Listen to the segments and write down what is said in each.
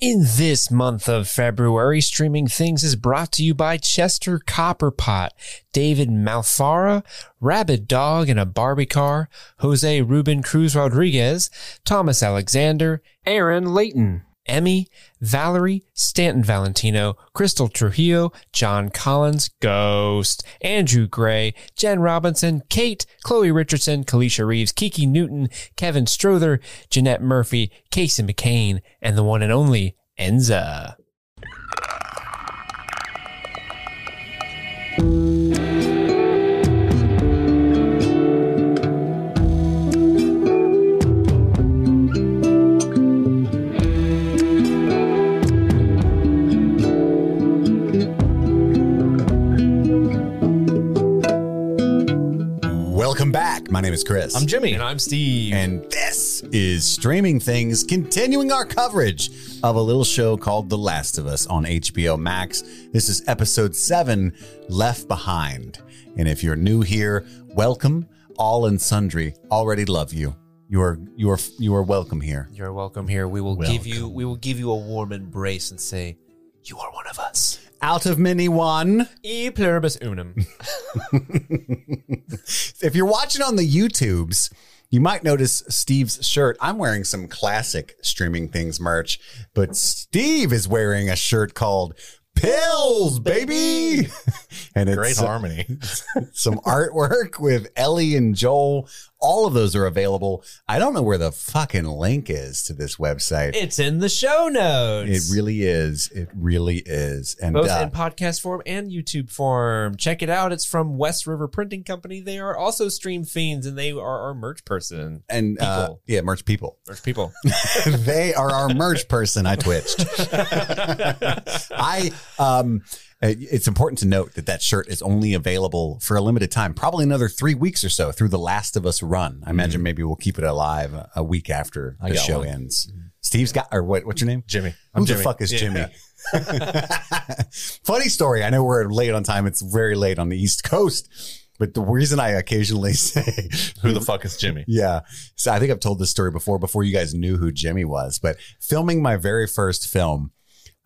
In this month of February, Streaming Things is brought to you by Chester Copperpot, David Malfara, Rabid Dog in a Barbie Car, Jose Ruben Cruz Rodriguez, Thomas Alexander, Aaron Layton, Emmy, Valerie, Stanton Valentino, Crystal Trujillo, John Collins, Ghost, Andrew Gray, Jen Robinson, Kate, Chloe Richardson, Kalisha Reeves, Kiki Newton, Kevin Strother, Jeanette Murphy, Casey McCain, and the one and only Enza. My name is Chris. I'm Jimmy. And I'm Steve. and this is Streaming Things, continuing our coverage of a little show called The Last of Us on HBO Max. This is episode seven, Left Behind. And if you're new here, welcome. All and sundry already love you. You are you are you are welcome here. You're welcome here. We will give you we will give you a warm embrace and say, You are one of us. Out of many one. E pluribus unum. if you're watching on the YouTubes, you might notice Steve's shirt. I'm wearing some classic streaming things merch, but Steve is wearing a shirt called Pills, baby. and it's Great harmony. some artwork with Ellie and Joel. All of those are available. I don't know where the fucking link is to this website. it's in the show notes. It really is. It really is. And both uh, in podcast form and YouTube form. Check it out. It's from West River Printing Company. They are also stream fiends and they are our merch person. and uh, yeah, merch people. Merch people. they are our merch person. I twitched. I um Uh, it's important to note that that shirt is only available for a limited time, probably another three weeks or so through the Last of Us run. I imagine mm-hmm. maybe we'll keep it alive a, week after the show one. ends. Mm-hmm. Steve's got, or what? What's your name? Jimmy. Who I'm the Jimmy. fuck is Yeah. Jimmy? Funny story. I know we're late on time. It's very late on the East Coast, but the reason I occasionally say Who the fuck is Jimmy? yeah. So I think I've told this story before, before you guys knew who Jimmy was. But filming my very first film,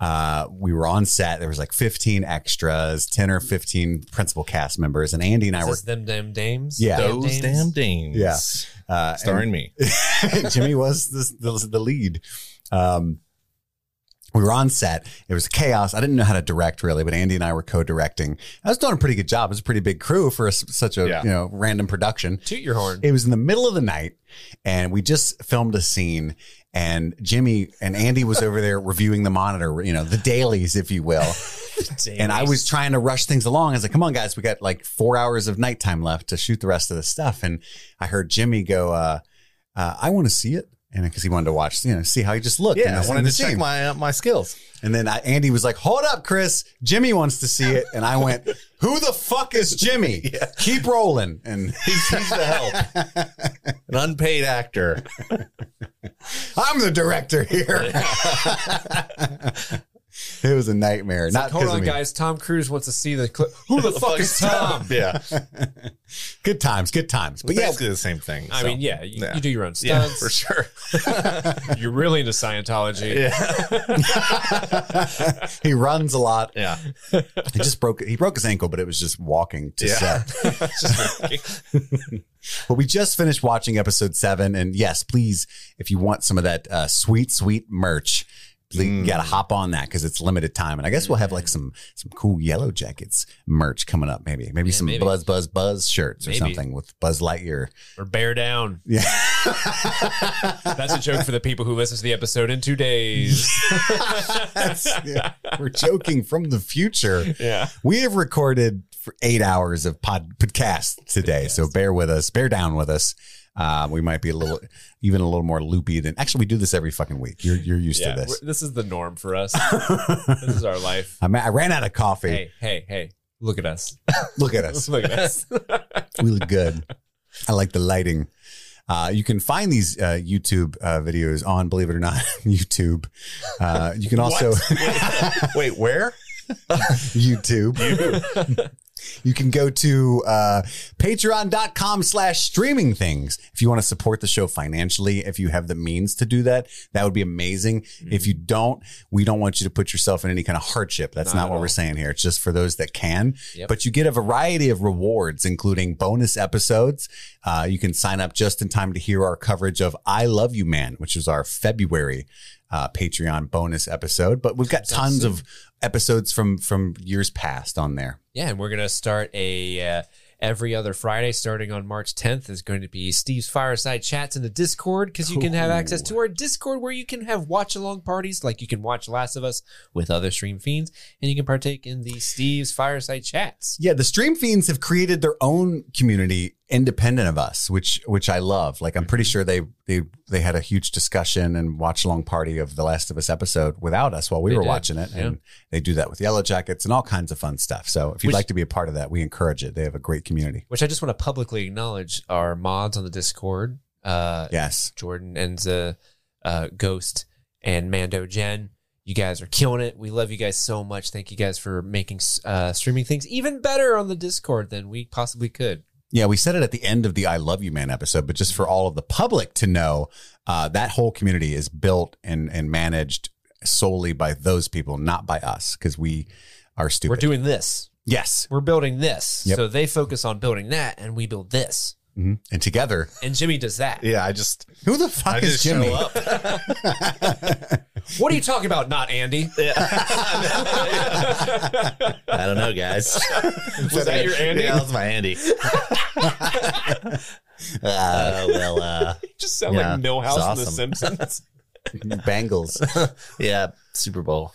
uh, we were on set. There was like 15 extras, 10 or 15 principal cast members, and Andy and I were. them damn dames? Yeah. Those dames? damn dames. Yeah. Uh, Starring me. Jimmy was the, the, the lead. Um, we were on set. It was chaos. I didn't know how to direct really, but Andy and I were co-directing. I was doing a pretty good job. It was a pretty big crew for a, such a Yeah. you know random production. Toot your horn. It was in the middle of the night, and we just filmed a scene. And Jimmy and Andy was over there reviewing the monitor, you know, the dailies, if you will. and I was trying to rush things along. I was like, "Come on, guys, we got like four hours of nighttime left to shoot the rest of the stuff." And I heard Jimmy go, uh, uh, "I want to see it," and because he wanted to watch, you know, see how he just looked. in Yeah, I wanted to check my uh, my skills. And then I, Andy was like, "Hold up, Chris. Jimmy wants to see it." And I went, "Who the fuck is Jimmy? Keep rolling." And He's, he's the help. An unpaid actor. I'm the director here. It was a nightmare. It's Not like, hold 'cause of on, me. guys. Tom Cruise wants to see the clip. Who the fuck is Tom? yeah. Good times, good times. But yeah, Basically the same thing. I so, mean, yeah, you, yeah. you do your own Yeah, stunts. for sure. You're really into Scientology. Yeah. he runs a lot. Yeah. He just broke. He broke his ankle, but it was just walking to Yeah. set. But we just finished watching episode seven, and yes, please, if you want some of that uh, sweet, sweet merch, please, you got to mm. hop on that because it's limited time. And I guess we'll have like some some cool Yellow Jackets merch coming up. Maybe maybe some maybe. Buzz Buzz Buzz shirts or something with Buzz Lightyear. Or bear down. Yeah. That's a joke for the people who listen to the episode in two days. Yeah. We're joking from the future. yeah. We have recorded for eight hours of pod, podcast today, so bear with us, bear down with us. Uh, we might be a little, even a little more loopy than. Actually, we do this every fucking week. You're you're used Yeah. to this. This is the norm for us. this is our life. I, I ran out of coffee. Hey, hey, hey. Look at us. Look at us. Look at us. we look good. I like the lighting. Uh, you can find these uh, YouTube uh, videos on, believe it or not, YouTube. Uh, you can also Wait, where? YouTube. You can go to uh, patreon.com slash streaming things if you want to support the show financially if you have the means to do that that would be amazing Mm-hmm. if you don't we don't want you to put yourself in any kind of hardship that's Not not, what all. we're saying here it's just for those that can Yep. but you get a variety of rewards including bonus episodes uh, you can sign up just in time to hear our coverage of i love you man which is our february uh, patreon bonus episode but we've got tons of episodes from from years past on there. Yeah, and we're gonna start a uh, every other Friday starting on March 10th is going to be Steve's Fireside Chats in the Discord because you can have access to our Discord where you can have watch along parties like you can watch Last of Us with other stream fiends and you can partake in the Steve's Fireside Chats. Yeah, the stream fiends have created their own community independent of us, which which I love. Like I'm Mm-hmm. pretty sure they they they had a huge discussion and watch along party of the Last of Us episode without us while we They were did, watching it. And they do that with Yellow Jackets and all kinds of fun stuff. So if you'd Which- like to be a part of that, we encourage it. They have a great community. Which I just want to publicly acknowledge our mods on the Discord. Uh, Yes. Jordan, Enza, uh, Ghost, and Mando Jen. You guys are killing it. We love you guys so much. Thank you guys for making uh, streaming things even better on the Discord than we possibly could. Yeah, we said it at the end of the I Love You Man episode, but just for all of the public to know, uh, that whole community is built and, and managed solely by those people, not by us, because we are stupid. We're doing this. yes. We're building this. Yep. So they focus on building that, and we build this. Mhm. And together, And Jimmy does that. Yeah, I just who the fuck I is just Jimmy? show up. What are you talking about? Not Andy. I don't know, guys. Was that your Andy? Yeah, that was my Andy. uh, well, uh, Just sound Yeah, like Milhouse it's in The. Simpsons. Bangles. yeah, Super Bowl.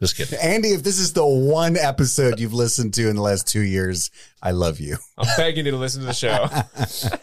Just kidding. Andy, if this is the one episode you've listened to in the last two years, I love you. I'm begging you to listen to the show.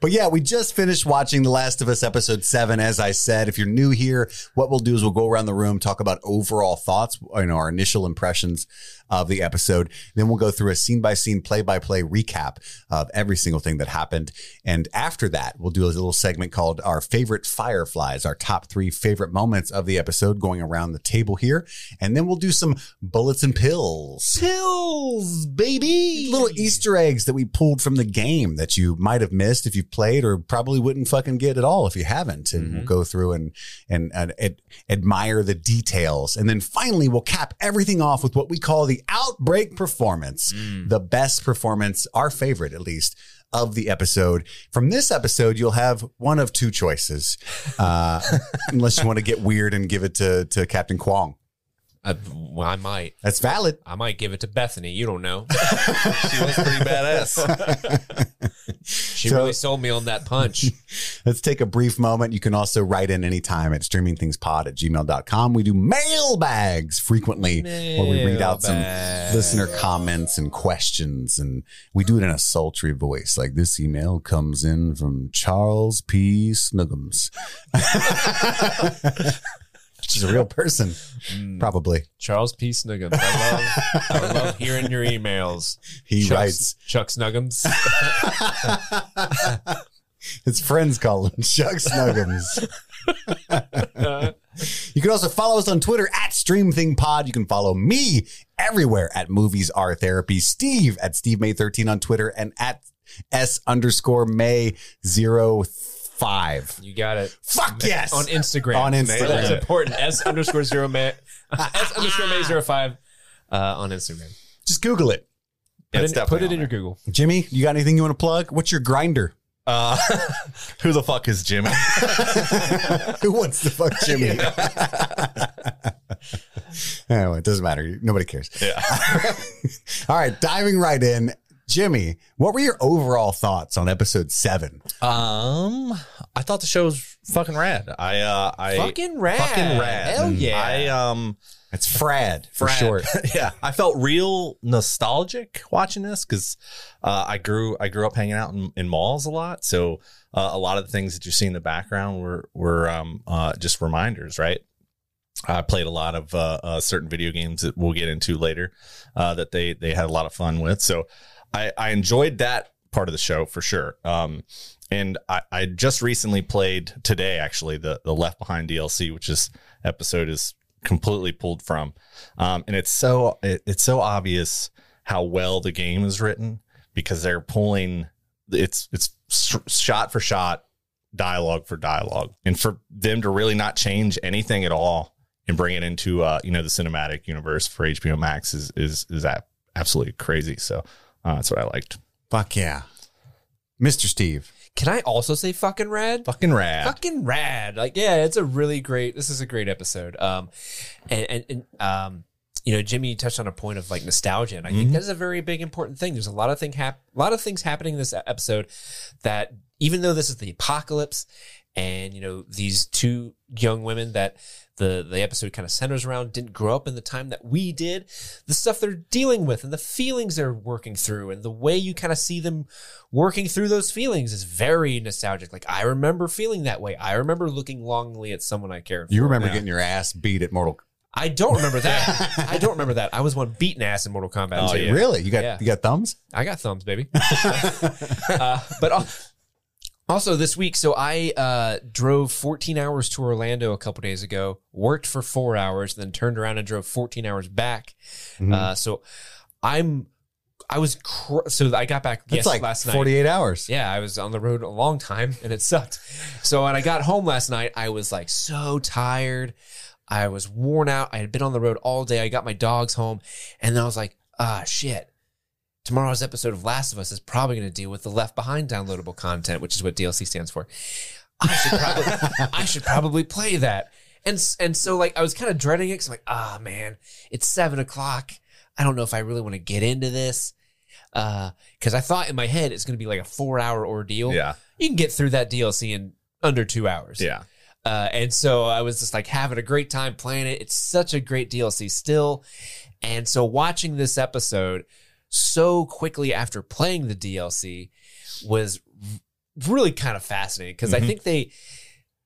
But yeah, we just finished watching The Last of Us episode seven. As I said, if you're new here, what we'll do is we'll go around the room, talk about overall thoughts, you know, our initial impressions of the episode. Then we'll go through a scene by scene, play by play recap of every single thing that happened. And after that, we'll do a little segment called our favorite fireflies, our top three favorite moments of the episode going around the table here. And then we'll do some bullets and pills. Pills, baby. Little Easter eggs that we pulled from the game that you might have missed if you've played, or probably wouldn't fucking get at all if you haven't. And we'll go through and and, and ad- admire the details, and then finally we'll cap everything off with what we call the outbreak performance, the best performance, our favorite at least. Of the episode. From this episode, you'll have one of two choices, uh, unless you want to get weird and give it to, to Captain Kwong. I, well, I might. That's valid. I might give it to Bethany. You don't know. She was pretty badass. She So- really sold me on that punch. Let's take a brief moment. You can also write in anytime at streamingthingspod at gmail.com. We do mailbags frequently where we read out some listener comments and questions. And we do it in a sultry voice. Like this email comes in from Charles P. Snuggums. Is a real person, mm. probably. Charles P. Snuggums. I love, I love hearing your emails. He Chuck, writes, Chuck Snuggums. his friends call him Chuck Snuggums. You can also follow us on Twitter at StreamThingPod. You can follow me everywhere at Movies Are Therapy. Steve at Steve May 13 on Twitter and at S underscore May zero five. you got it. Fuck yes. On Instagram. On Instagram. That's important. S underscore zero May. S underscore May zero five uh, on Instagram. Just Google it. Put, That's it, put it in your Google. Jimmy, you got anything you want to plug? What's your Grindr? Uh, who the fuck is Jimmy? Who wants to fuck Jimmy? anyway, it doesn't matter. Nobody cares. Yeah. All right, diving right in. Jimmy, what were your overall thoughts on episode seven? Um, I thought the show was fucking rad. I uh, I Fucking rad. fucking rad. Hell yeah. I um. It's Frad for Frad. short. yeah, I felt real nostalgic watching this because uh, I grew I grew up hanging out in, in malls a lot. So uh, a lot of the things that you see in the background were were um, uh, just reminders, right? I played a lot of uh, uh, certain video games that we'll get into later uh, that they they had a lot of fun with. So I, I enjoyed that part of the show for sure. Um, and I, I just recently played today actually the the Left Behind DLC, which is episode is completely pulled from. Um, and it's so it, it's so obvious how well the game is written because they're pulling it's it's shot for shot, dialogue for dialogue, and for them to really not change anything at all and bring it into uh, you know the cinematic universe for HBO Max is is is that absolutely crazy. So uh, that's what I liked. Fuck yeah. Mr. Steve. Can I also say fucking rad? Fucking rad. Fucking rad. Like, yeah, it's a really great. This is a great episode. Um, and and, and um, you know, Jimmy touched on a point of like nostalgia, and I think Mhm. that is a very big important thing. There's a lot of thing hap- a lot of things happening in this episode that even though this is the apocalypse, and you know these two young women that the the episode kind of centers around didn't grow up in the time that we did, the stuff they're dealing with and the feelings they're working through, and the way you kind of see them working through those feelings is very nostalgic. Like I remember feeling that way. I remember looking longingly at someone I cared for. You remember Yeah. getting your ass beat at Mortal I don't remember that. I don't remember that. I was one beaten ass in Mortal Kombat. Oh, yeah. Really? You got Yeah. you got thumbs? I got thumbs, baby. uh, but al- also this week, so I uh, drove 14 hours to Orlando a couple days ago, worked for four hours, then turned around and drove 14 hours back. Mhm. Uh, so I'm, I was, cr- so I got back It's yes, like last night. 48 hours. Yeah, I was on the road a long time and it sucked. So when I got home last night, I was like so tired. I was worn out. I had been on the road all day. I got my dogs home and then I was like, ah, shit. Tomorrow's episode of Last of Us is probably going to deal with the left behind downloadable content, which is what DLC stands for. I should probably, I should probably play that. And, and so like, I was kind of dreading it because I'm like, ah, man, it's seven o'clock. I don't know if I really want to get into this. Uh, cause I thought in my head it's going to be like a four hour ordeal Yeah. you can get through that DLC in under two hours. Yeah. Uh, and so I was just like having a great time playing it. It's such a great DLC still. And so watching this episode so quickly after playing the DLC was really kind of fascinating because I Mhm. think they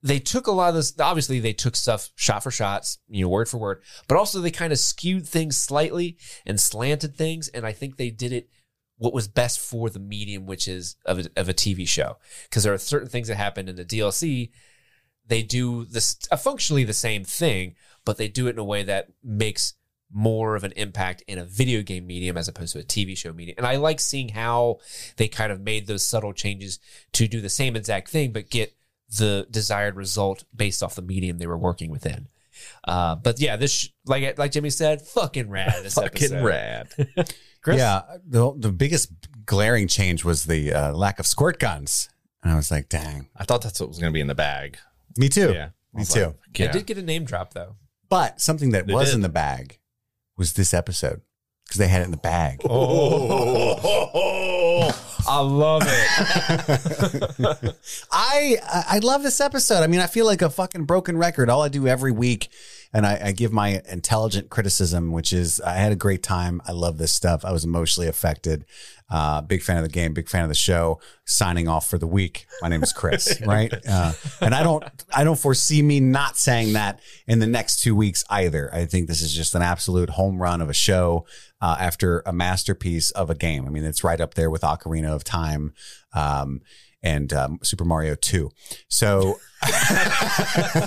they took a lot of this obviously they took stuff shot for shots you know word for word but also they kind of skewed things slightly and slanted things and i think they did it what was best for the medium which is of a, of a tv show because there are certain things that happen in the dlc they do this uh, functionally the same thing but they do it in a way that makes more of an impact in a video game medium as opposed to a TV show medium. And I like seeing how they kind of made those subtle changes to do the same exact thing, but get the desired result based off the medium they were working within. Uh, but yeah, this like like Jimmy said, fucking rad. This Fucking episode. rad. Chris? Yeah, the the biggest glaring change was the uh, lack of squirt guns, and I was like, "Dang, I thought that's what was going to be in the bag. me too, Yeah. Me too." like, I did get a name drop though. But something that They was did. in the bag was this episode because they had it in the bag. Oh, I love it. I I I love this episode. I mean, I feel like a fucking broken record. All I do every week, and I, I give my intelligent criticism, which is I had a great time. I love this stuff. I was emotionally affected. Uh, big fan of the game. Big fan of the show. Signing off for the week. My name is Chris. right, uh, and I don't I don't foresee me not saying that in the next two weeks either. I think this is just an absolute home run of a show. Uh, after a masterpiece of a game. I mean, it's right up there with Ocarina of Time. Um, and um, Super Mario 2. So,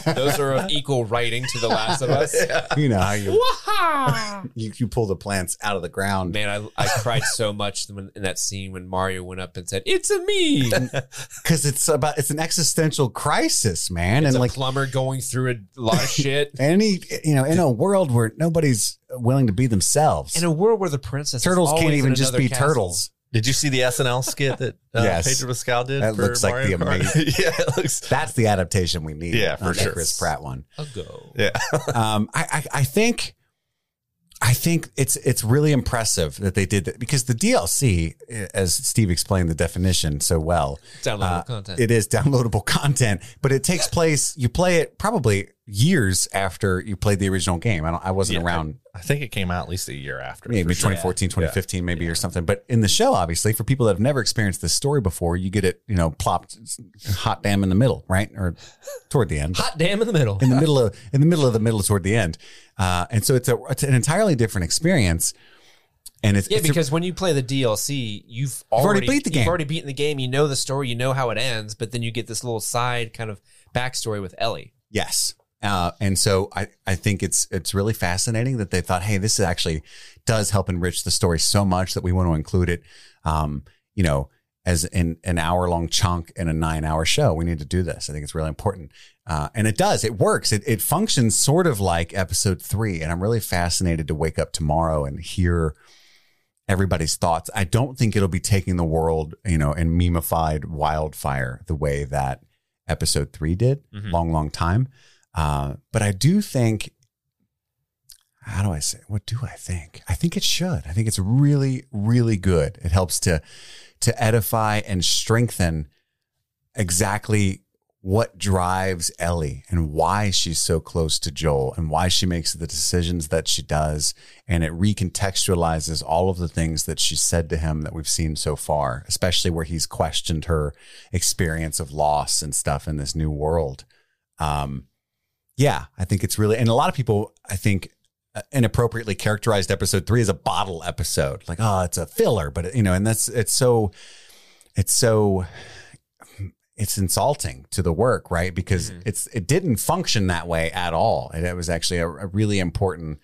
Those are of equal writing to The Last of Us. you know how you, you you pull the plants out of the ground. Man, I, I cried so much when, in that scene when Mario went up and said, "It's a me." Because it's about it's an existential crisis, man. It's and a like plumber going through a lot of shit any you know, in a world where nobody's willing to be themselves. in a world where the princess is turtles can't even just be castle. turtles. Did you see the SNL skit that uh, Yes. Pedro Pascal did? That looks like Mario the Kart? yeah, it looks. That's the adaptation we need. Yeah, for sure. Chris Pratt one. I'll go. Yeah. um, I, I, I think, I think it's it's really impressive that they did that because the DLC, as Steve explained the definition so well, Downloadable uh, content. it is downloadable content, but it takes place. You play it probably years after you played the original game. I don't. I wasn't Yeah, around. I think it came out at least a year after. Maybe for sure. 2014, 2015, maybe or something. But in the show, obviously, for people that have never experienced this story before, you get it, you know, plopped hot damn in the middle, right, or toward the end Hot damn in the middle. in the middle of in the middle of the middle toward the end, uh, and so it's a it's an entirely different experience, and it's yeah, it's a- because when you play the DLC, you've already already, beat the game. You've already beaten the game. You know the story. You know how it ends. But then you get this little side kind of backstory with Ellie. yes, Uh, and so I, I think it's it's really fascinating that they thought, hey, this actually does help enrich the story so much that we want to include it, um, you know, as in an hour long chunk in a nine hour show. We need to do this. I think it's really important, uh, and it does. It works. It it functions sort of like episode three, and I'm really fascinated to wake up tomorrow and hear everybody's thoughts. I don't think it'll be taking the world, you know, in memeified wildfire the way that episode three did, Mhm. long, long time. Uh, but I do think, how do I say? What do I think? I think it should. I think it's really, really good. It helps to to edify and strengthen exactly what drives Ellie and why she's so close to Joel and why she makes the decisions that she does. And it recontextualizes all of the things that she said to him that we've seen so far, especially where he's questioned her experience of loss and stuff in this new world. Um, yeah, I think it's really, and a lot of people, I think, uh, inappropriately characterized episode three as a bottle episode. Like, oh, it's a filler, but you know, and that's, it's so, it's so, it's insulting to the work, right? Because Mhm. it's, it didn't function that way at all. And it was actually a, a really important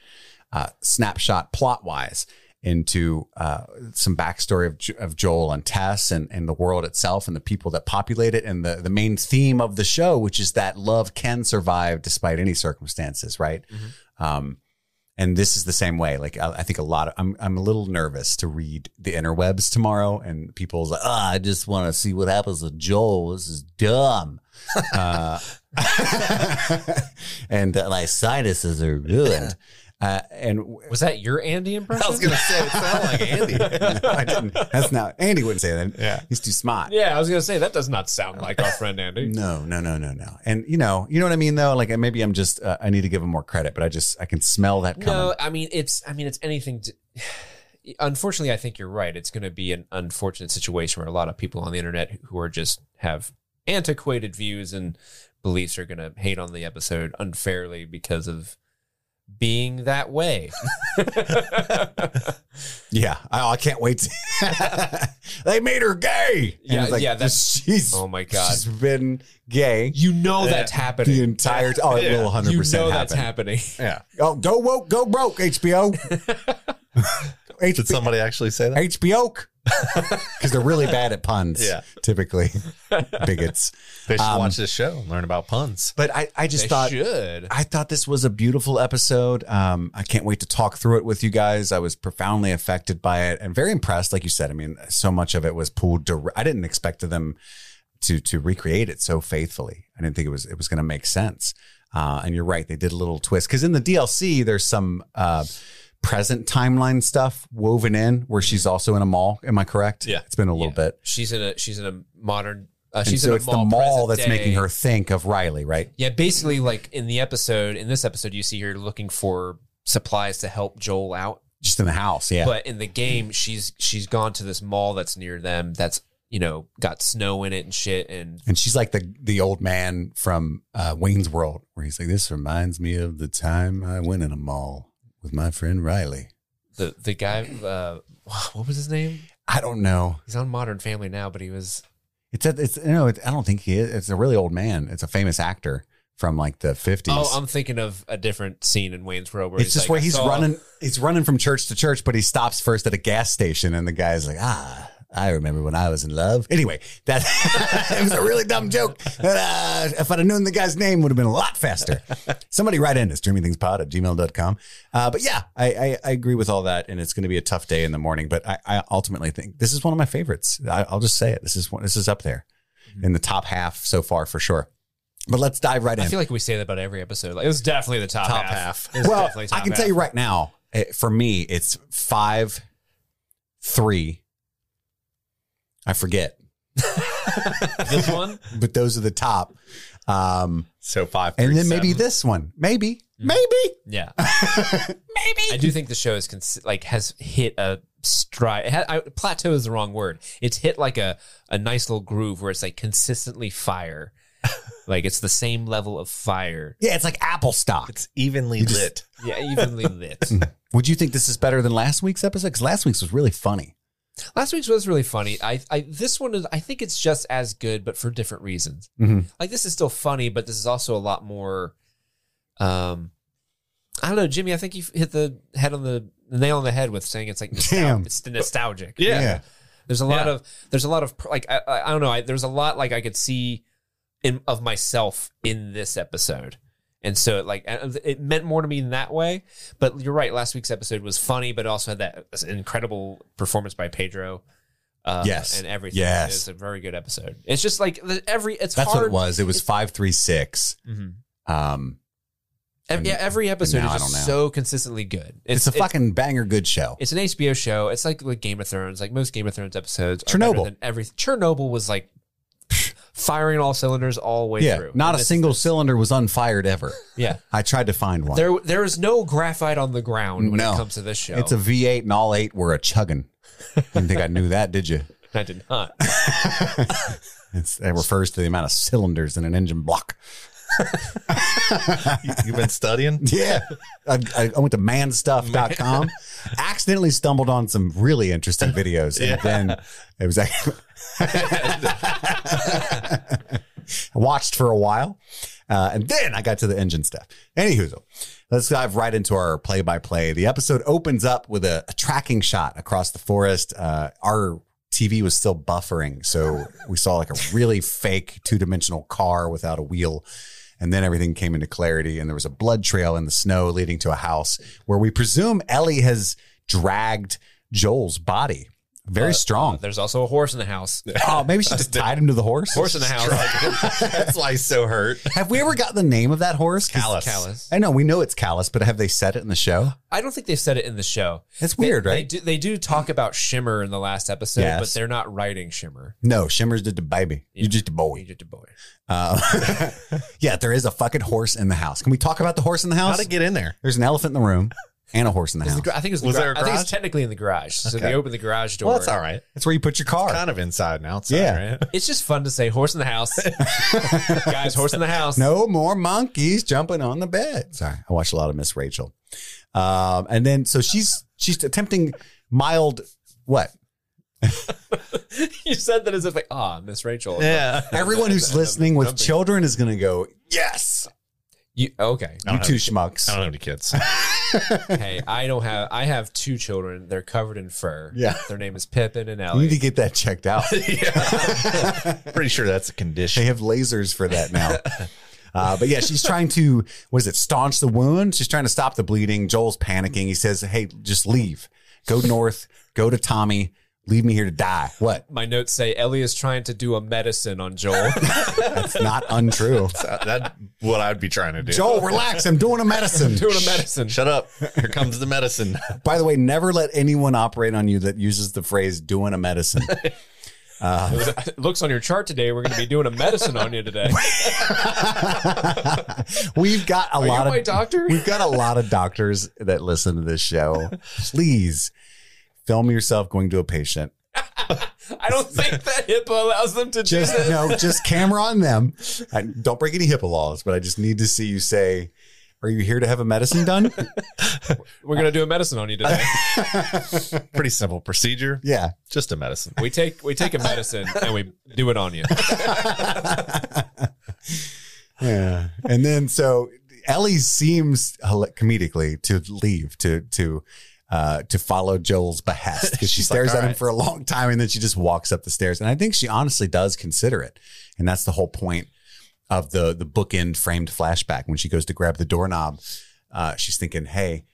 uh, snapshot plot wise into uh, some backstory of, of Joel and Tess and, and the world itself and the people that populate it and the, the main theme of the show, which is that love can survive despite any circumstances, right? Um, and this is the same way. Like I, I think a lot of I'm I'm a little nervous to read the interwebs tomorrow, and people's like, "Ah, I just want to see what happens with Joel. This is dumb." uh, and uh, my sinuses are ruined. Uh, and Was that your Andy impression? I was gonna say it sounded like Andy. no, I didn't. That's not Andy wouldn't say that. Yeah. he's too smart. yeah, I was gonna say that does not sound like our friend Andy. No, no, no, no, no. And you know, you know what I mean, though. Like maybe I'm just uh, I need to give him more credit, but I just I can smell that coming. No, I mean it's I mean it's anything to unfortunately I think you're right. It's gonna be an unfortunate situation where a lot of people on the internet who are just have antiquated views and beliefs are gonna hate on the episode unfairly because of being that way. Yeah, I, I can't wait. To, they made her gay. And Yeah, like, yeah, that's- she's oh my God. she's been gay you know uh, that's happening the entire. Oh, it will 100 percent. you know happen. that's happening. Yeah. Oh, go woke, go broke, HBO. Did HBO, somebody actually say that? HBO, because they're really bad at puns. Yeah. typically bigots. They should Um, watch this show and learn about puns. But I, I just They thought should. I thought this was a beautiful episode. Um, I can't wait to talk through it with you guys. I was profoundly affected by it and very impressed. Like you said, I mean, so much of it was pulled. Dire- I didn't expect them to to recreate it so faithfully. I didn't think it was it was going to make sense. Uh, and you're right, they did a little twist because in the DLC there's some uh, present timeline stuff woven in where she's also in a mall. Am I correct? Yeah. it's been a little Yeah. bit. She's in a she's in a modern. Uh, she's so in a it's mall the mall that's day. making her think of Riley, right? Yeah, basically, like in the episode, in this episode, you see her looking for supplies to help Joel out. Just in the house, yeah. But in the game, she's she's gone to this mall that's near them. That's you know got snow in it and shit. And And she's like the the old man from uh, Wayne's World, where he's like, "This reminds me of the time I went in a mall with my friend Riley." the the guy, uh, what was his name? I don't know. He's on Modern Family now, but he was It's a, it's no. It, I don't think he is. It's a really old man. It's a famous actor from like the fifties. oh, I'm thinking of a different scene in Wayne's World where it's just like, where he's saw- running. He's running from church to church, but he stops first at a gas station, and the guy's like, "Ah, I remember when I was in love." Anyway, that it was a really dumb joke. Uh, if I'd have known the guy's name, would have been a lot faster. Somebody write in to streamingthingspod at gmail.com. Uh, but yeah, I, I, I agree with all that, and it's going to be a tough day in the morning. But I, I ultimately think this is one of my favorites. I, I'll just say it. This is one. This is up there in the top half so far for sure. But let's dive right in. I feel like we say that about every episode. Like it was definitely the top, Top half. half. It well, I can half. tell you right now, eh, for me, it's five, three. I forget, this one. but those are the top. Um, So five, and three, then maybe seven. this one, maybe, Mm. maybe, Yeah, maybe. I do think the show is cons- like has hit a stride. It ha- I, plateau is the wrong word. It's hit like a a nice little groove where it's like consistently fire. like it's the same level of fire. Yeah, it's like Apple stock. It's evenly just- lit. Yeah, evenly lit. Would you think this is better than last week's episode? Because last week's was really funny. Last week's was really funny. I, I this one is I think it's just as good, but for different reasons. Mhm. Like this is still funny, but this is also a lot more Um, I don't know, Jimmy. I think you hit the head on the, the nail on the head with saying it's like nostal- Damn. it's nostalgic. Yeah. Yeah. There's a lot Yeah. of there's a lot of like I, I I don't know. I, there's a lot like I could see in of myself in this episode, and so it like it meant more to me in that way. But you're right. Last week's episode was funny, but also had that incredible performance by Pedro. Uh, Yes. and everything. Yes. it's a very good episode. It's just like the, every. It's That's hard. what it was. It was five three six. Mhm. Um, Ev- yeah, every episode is just so consistently good. it's, a fucking banger good show. It's an HBO show. It's like with Game of Thrones. Like most Game of Thrones episodes, Chernobyl. everything. Chernobyl was like firing all cylinders all the way yeah, through. not And a this- single cylinder was unfired ever. Yeah, I tried to find one. there there is no graphite on the ground when No. it comes to this show. It's a V8 and all eight were a chugging. Didn't think I knew that, did you? I did not. It's, it refers to the amount of cylinders in an engine block. You, you've been studying? Yeah. I, I I went to manstuff.com, accidentally stumbled on some really interesting videos. And then it was like, watched for a while. Uh, and then I got to the engine stuff. Anywho, let's dive right into our play by play. The episode opens up with a, a tracking shot across the forest. Uh, our TV was still buffering. So we saw like a really fake two dimensional car without a wheel. And then everything came into clarity, and there was a blood trail in the snow leading to a house where we presume Ellie has dragged Joel's body. Very strong. There's also a horse in the house. Oh, maybe she just tied him to the horse. Horse in the house. That's why he's so hurt. Have we ever got the name of that horse? Callus. Callus. I know we know it's Callus, but have they said it in the show? I don't think they've said it in the show. It's They- weird, They right? do, they do talk about Shimmer in the last episode, Yes. but they're not writing Shimmer. No, Shimmer's just a baby. You're just a boy. just a boy. Uh, yeah, there is a fucking horse in the house. Can we talk about the horse in the house? How'd it get in there? There's an elephant in the room and a horse in the house. the I think it's the Was gra- there a I think it's garage? technically in the garage. So Okay. they open the garage door. Well, that's all right. That's where you put your car. Kind of inside and outside, Yeah. right? It's just fun to say horse in the house. Guys, horse in the house. No more monkeys jumping on the bed. Sorry, I watched a lot of Miss Rachel. Um, and then so she's she's attempting mild what? you said that as if like, ah, Miss Rachel. Yeah. Everyone who's listening with children is going to go yes. You okay? You two schmucks. I don't have any kids. hey, I don't have. I have two children. They're covered in fur. Yeah. Their name is Pippin and You Ellie. need to get that checked out. Pretty sure that's a condition. They have lasers for that now. Uh, but yeah, she's trying to, what is it, staunch the wound? She's trying to stop the bleeding. Joel's panicking. He says, Hey, just leave. Go north. Go to Tommy. Leave me here to die. What? My notes say Ellie is trying to do a medicine on Joel. That's not untrue. That's what I'd be trying to do. Joel, relax. I'm doing a medicine. doing a medicine. Shut up. Here comes the medicine. By the way, never let anyone operate on you that uses the phrase doing a medicine. Uh, it looks on your chart today. We're going to be doing a medicine on you today. We've got a Are you lot my of doctor? We've got a lot of doctors that listen to this show. Please film yourself going to a patient. I don't think that HIPAA allows them to do Just this. no, just camera on them. I, don't break any HIPAA laws, but I just need to see you say, "Are you here to have a medicine done?" We're going to do a medicine on you today. Pretty simple procedure. yeah. Just a medicine. We take we take a medicine and we do it on you. Yeah. And then so Ellie seems comedically to leave to to uh, to follow Joel's behest because she She's like, stares at him right." for a long time and then she just walks up the stairs. And I think she honestly does consider it. And that's the whole point of the the bookend framed flashback when she goes to grab the doorknob. Uh, she's thinking, "Hey,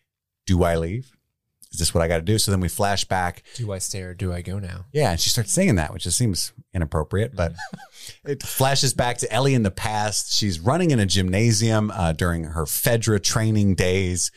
do I leave? Is this what I got to do?" So then we flash back Do I stay or do I go now? yeah, and she starts singing that, which just seems inappropriate, but it flashes back to Ellie in the past. She's running in a gymnasium uh, during her Fedra training days.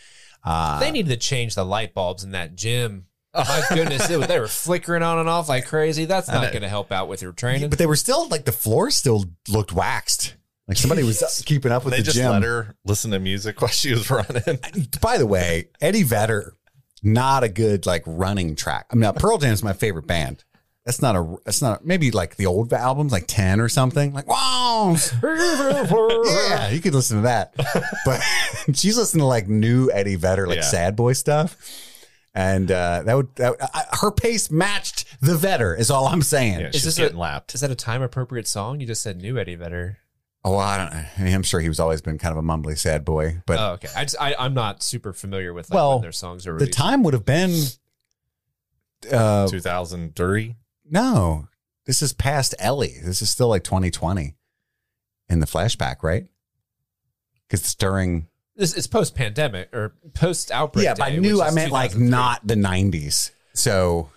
Uh, They needed to change the light bulbs in that gym. My goodness, it, was- they were flickering on and off like crazy. That's not going to help out with your training. but they were still like the floor still looked waxed. Like somebody was keeping up with They the just gym. let her listen to music while she was running. By the way, Eddie Vedder, not a good like running track. I mean, Pearl Jam is my favorite band. That's not a. That's not maybe like the old albums, like ten or something. Like wow, yeah, you could listen to that. But she's listening to like new Eddie Vedder, like Yeah. sad boy stuff. And uh, that would that, I, her pace matched the Vedder. Is all I'm saying. Yeah, Is this getting a- lapped. Is that a time appropriate song? You just said new Eddie Vedder. Oh, I don't. I mean, I'm sure he was always been kind of a mumbly, sad boy, but Oh, okay. I just I, I'm not super familiar with like, Well, when their songs are the time would have been. Uh, 2003. No, this is past Ellie. This is still like 2020 in the flashback, right? Because it's during. This is post pandemic or post outbreak. yeah, but I knew I meant like not the 90s. So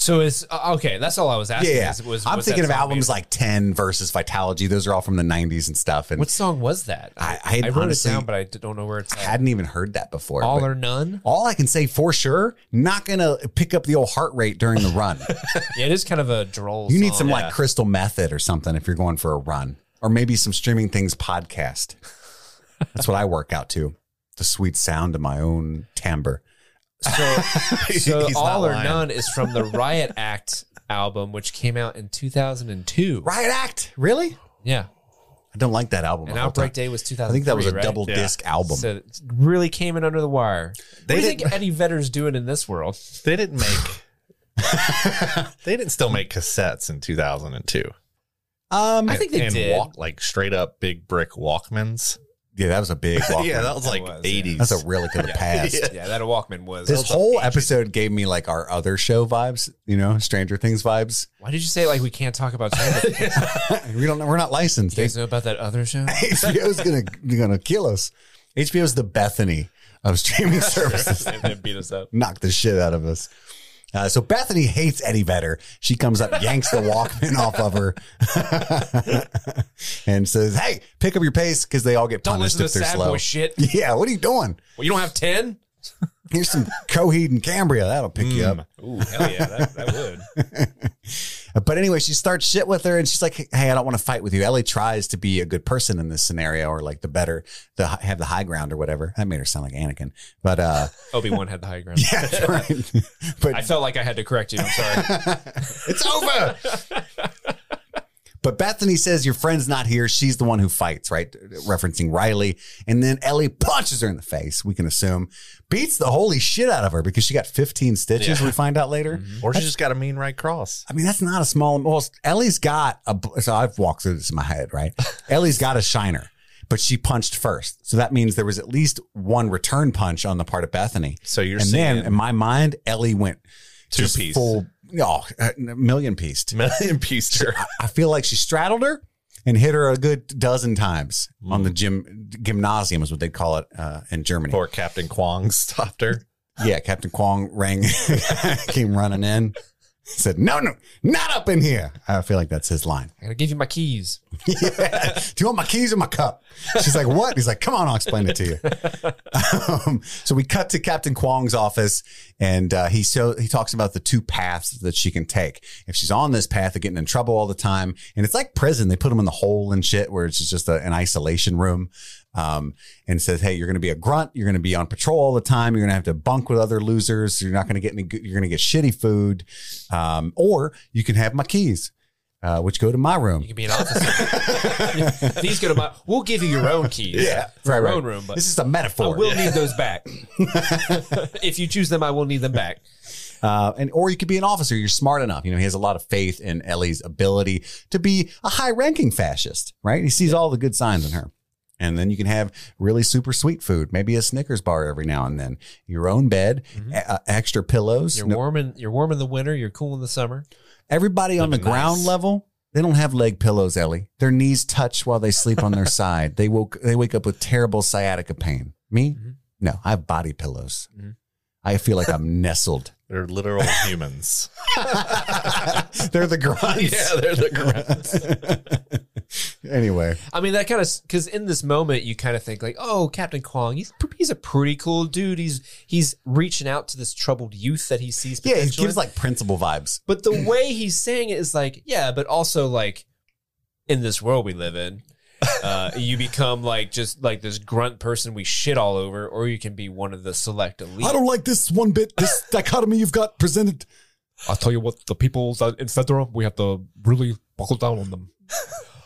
So it's uh, okay. That's all I was asking. yeah, is- was, I'm was thinking of albums like 10 versus Vitalogy. Those are all from the 90s and stuff. And What song was that? I- I wrote honestly- it down, but I don't know where it's at I hadn't even heard that before. All or none. all I can say for sure, not gonna pick up the old heart rate during the run. Yeah, it is kind of a droll. you need song. some Yeah. like crystal method or something if you're going for a run, or maybe some streaming things podcast. That's what I work out to. The sweet sound of my own timbre. So, so He's not all or lying. none is from the Riot Act album, which came out in 2002. Riot Act, really? Yeah, I don't like that album. and Outbreak. Day was 2000. I think that was a right? double disc album. So it really came in under the wire. They what do you think Eddie Vedder's doing in this world? They didn't make. they didn't still make cassettes in 2002. um, I think they and did. Walk, like straight up big brick Walkmans. Yeah, that was a big. Walkman. yeah, that was like That was, yeah. 80s. That's a relic of the past. Yeah. Yeah, that Walkman was. This Those are whole ancient. episode gave me like our other show vibes, you know, Stranger Things vibes. Why did you say like we can't talk about Stranger Things? we don't know. We're not licensed. You guys know about that other show? HBO's gonna gonna kill us. HBO's the Bethany of streaming services. they beat us up. Knock the shit out of us. Uh, so Bethany hates Eddie Vedder. She comes up, yanks the Walkman off of her, and says, "Hey, pick up your pace because they all get Don't punished if they're sad slow." boy shit. Yeah, what are you doing? Well, you don't have ten. Here's some Coheed and Cambria. That'll pick you up. Ooh, hell yeah, that, that would. But anyway, she starts shit with her and she's like, Hey, I don't want to fight with you. Ellie tries to be a good person in this scenario or like the better, the have the high ground or whatever. That made her sound like Anakin. But uh Obi Wan had the high ground. yeah, right. but I felt like I had to correct you. I'm sorry. it's over. But Bethany says your friend's not here. She's the one who fights, right? Referencing Riley. And then Ellie punches her in the face, we can assume. Beats the holy shit out of her because she got 15 stitches, Yeah. we find out later. Mm-hmm. or she just got a mean right cross. I mean, that's not a small. Well, Ellie's got a. So I've walked through this in my head, right? Ellie's got a shiner, but she punched first. So that means there was at least one return punch on the part of Bethany. So you're and saying then in my mind, Ellie went Two just piece. full, oh, a million pieced. million piece her. I feel like she straddled her and hit her a good dozen times on the gym gymnasium is what they call it uh, in Germany. Or Captain Kwong stopped her. Yeah, Captain Kwong rang, came running in, said, "No, no, not up in here." I feel like that's his line. I gotta give you my keys. yeah. Do you want my keys or my cup? She's like, what? He's like, come on, I'll explain it to you. Um, so we cut to Captain Kwong's office and uh, he so he talks about the two paths that she can take. If she's on this path of getting in trouble all the time, and it's like prison, they put them in the hole and shit where it's just a, an isolation room. Um, and says, Hey, you're going to be a grunt. You're going to be on patrol all the time. You're going to have to bunk with other losers. You're not going to get any good. You're going to get shitty food. Um, or you can have my keys, uh, which go to my room. You can be an officer. These go to my. We'll give you your own keys. for your own room, but This is a metaphor. I will need those back. if you choose them, I will need them back. Uh, and or you could be an officer. You're smart enough. You know, he has a lot of faith in Ellie's ability to be a high-ranking fascist. Right? He sees all the good signs in her. And then you can have really super sweet food, maybe a Snickers bar every now and then. Your own bed, a- uh, extra pillows. You're No- warm in you're warm in the winter. You're cool in the summer. everybody on the Living ground level, they don't have leg pillows, Ellie. Their knees touch while they sleep on their side. They woke they wake up with terrible sciatica pain. Me? Mhm. No, I have body pillows. Mhm. I feel like I'm nestled. They're literal humans. They're the grunts. yeah, they're the grunts. anyway, I mean, that kind of because in this moment you kind of think like, oh, Captain Kwong, he's he's a pretty cool dude. He's he's reaching out to this troubled youth that he sees. yeah, he gives like principal vibes. but the way he's saying it is like, yeah, but also like in this world we live in, uh, you become like just like this grunt person we shit all over, or you can be one of the select elite. I don't like this one bit. This dichotomy you've got presented. I'll tell you what, the people that in Fedra, we have to really buckle down on them.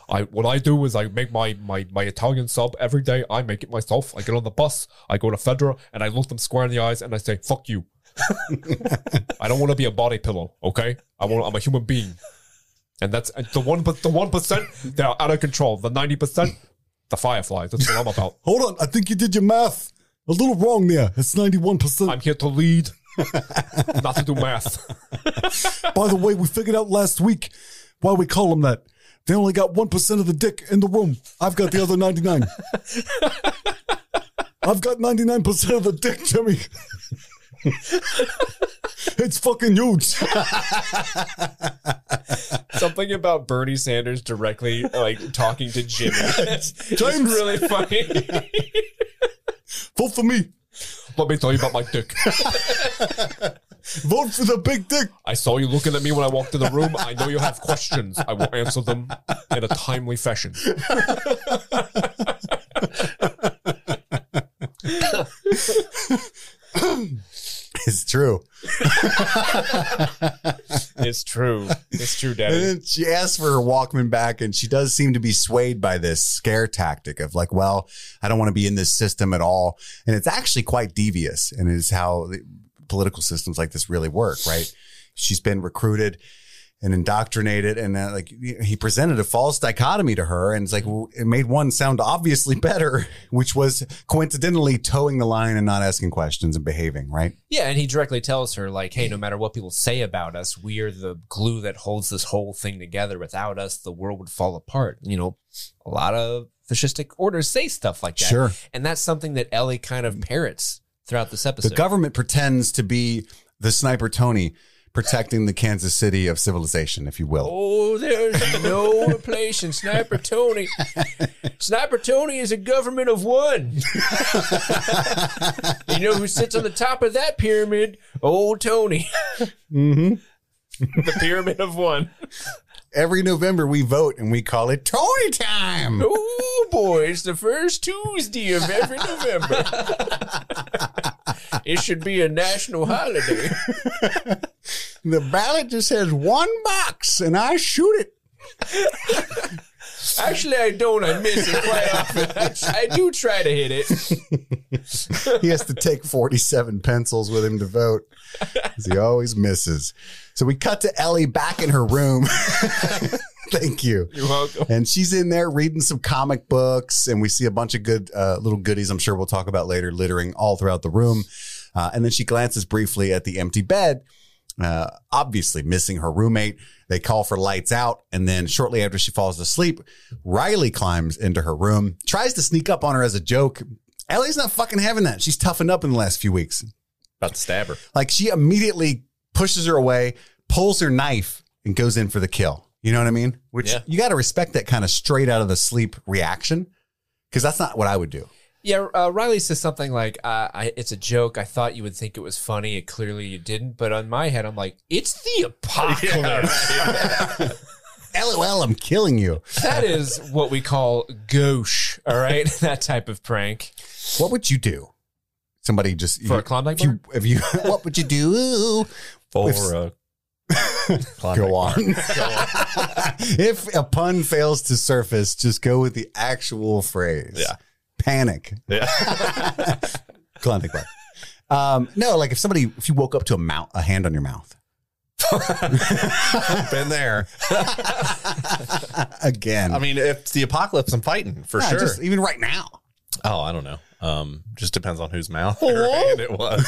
I what I do is I make my, my my Italian sub every day. I make it myself. I get on the bus, I go to Fedra, and I look them square in the eyes and I say, "Fuck you." I don't want to be a body pillow. Okay, I want. I'm a human being. And that's and the one, but the one percent they're out of control. The ninety percent, the fireflies. That's what I'm about. Hold on, I think you did your math a little wrong there. It's 91%. I'm here to lead, not to do math. By the way, we figured out last week why we call them that. They only got 1% of the dick in the room. I've got the other 99. I've got 99% of the dick, Jimmy. It's fucking huge. Something about Bernie Sanders directly like talking to Jimmy. It's James. really funny. Vote for me. Let me tell you about my dick. Vote for the big dick. I saw you looking at me when I walked in the room. I know you have questions. I will answer them in a timely fashion. It's true. it's true. It's true, And Daddy. then she asks for her Walkman back, and she does seem to be swayed by this scare tactic of like, well, I don't want to be in this system at all. And it's actually quite devious, and is how the political systems like this really work, right? She's been recruited and indoctrinated, and uh, like he presented a false dichotomy to her, and it's like well, it made one sound obviously better, which was coincidentally toeing the line and not asking questions and behaving, right? Yeah, and he directly tells her, like, hey, no matter what people say about us, we are the glue that holds this whole thing together. Without us, the world would fall apart. You know, a lot of fascistic orders say stuff like that. Sure. And that's something that Ellie kind of parrots throughout this episode. The government pretends to be the sniper Tony protecting the Kansas City of civilization, if you will. Oh, there's no replacing Sniper Tony. Sniper Tony is a government of one. you know who sits on the top of that pyramid? Old Tony. Mm-hmm. the pyramid of one. Every November we vote and we call it Tony time. Oh boy, it's the first Tuesday of every November. it should be a national holiday. The ballot just has one box and I shoot it. Actually, I don't. I miss it quite often. I, I do try to hit it. He has to take 47 pencils with him to vote 'cause he always misses. So we cut to Ellie back in her room. Thank you. You're welcome. And she's in there reading some comic books, and we see a bunch of good uh, little goodies. I'm sure we'll talk about later, littering all throughout the room. Uh, and then she glances briefly at the empty bed, uh, obviously missing her roommate. They call for lights out, and then shortly after she falls asleep, Riley climbs into her room, tries to sneak up on her as a joke. Ellie's not fucking having that. She's toughened up in the last few weeks. About to stab her. Like she immediately pushes her away, pulls her knife, and goes in for the kill. You know what I mean? Which Yeah. you got to respect that kind of straight out of the sleep reaction because that's not what I would do. Yeah, uh, Riley says something like, uh, I, "It's a joke. I thought you would think it was funny. It clearly you didn't." But on my head, I'm like, "It's the apocalypse." LOL, I'm killing you. that is what we call gauche. All right, that type of prank What would you do? Somebody just for a Klondike if you, if you what would you do? For If- a Go on. if a pun fails to surface, just go with the actual phrase. Yeah. Panic. Yeah. Klondike bar. Um, no, like if somebody if you woke up to a mouth a hand on your mouth. Been there. Again. I mean, if it's the apocalypse, I'm fighting for Yeah, sure. just even right now. oh, I don't know. Um, just depends on whose mouth or hand it was.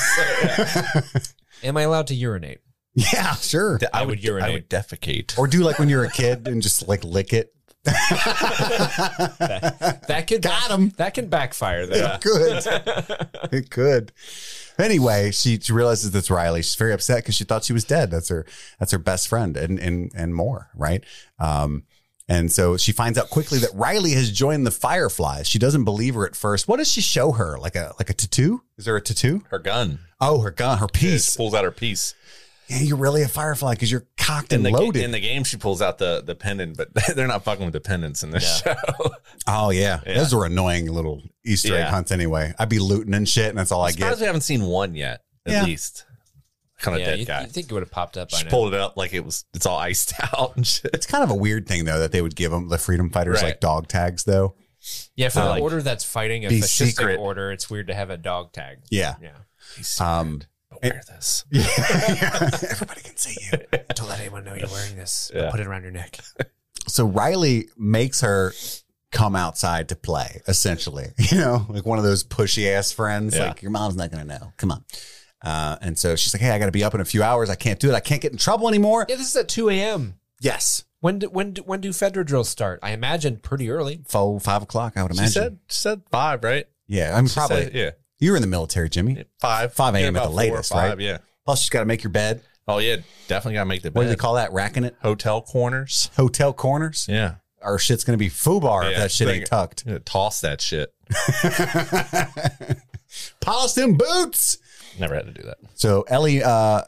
Am I allowed to urinate? Yeah, sure. I would I urinate. would defecate. Or do like when you're a kid and just like lick it. That could Got 'em. That can backfire. Though. It could. it could. Anyway, she, she realizes that's Riley. She's very upset because she thought she was dead. That's her that's her best friend and and and more, right? Um and so she finds out quickly that Riley has joined the Fireflies. She doesn't believe her at first. What does she show her? Like a like a tattoo? Is there a tattoo? Her gun. Oh, her gun, her She piece. pulls out her piece. Yeah, you're really a Firefly because you're cocked In and the, loaded. in the game, she pulls out the, the pendant, but they're not fucking with the pendants in this show. oh yeah. Yeah. those are annoying little Easter egg hunts anyway. I'd be looting and shit, and that's all I I'm surprised get. we haven't seen one yet, at Yeah. least. Kind of Yeah, dead you, guy. you think it would have popped up by She now? pulled it up like it was, it's all iced out and shit. It's kind of a weird thing though that they would give them the freedom fighters Right. like dog tags though. Yeah, for Uh, an like, order that's fighting a fascistic secret. order, it's weird to have a dog tag. Yeah. Yeah. Um, Wear this. Yeah. Everybody can see you. Don't let anyone know you're wearing this. Yeah. Put it around your neck. So Riley makes her come outside to play, essentially. You know, like one of those pushy ass friends. Yeah. Like your mom's not going to know. Come on. Uh, and so she's like, "Hey, I got to be up in a few hours. I can't do it. I can't get in trouble anymore." Yeah, this is at 2 a.m. Yes, When do, when do, when do Fedra drills start? I imagine pretty early. four, five o'clock. I would She imagine. said she said five, right? yeah, I mean, She probably. said- yeah. You were in the military, Jimmy. Five. 5 a.m. Yeah, at the about four or latest, five, right? Yeah. Plus, she's got to make your bed. Oh yeah, definitely gotta make the bed. What do they call that? Racking it? Hotel corners. Hotel corners? Yeah. Our shit's going to be FUBAR if that shit ain't tucked. Toss that shit. Polish them boots. Never had to do that. So Ellie, uh,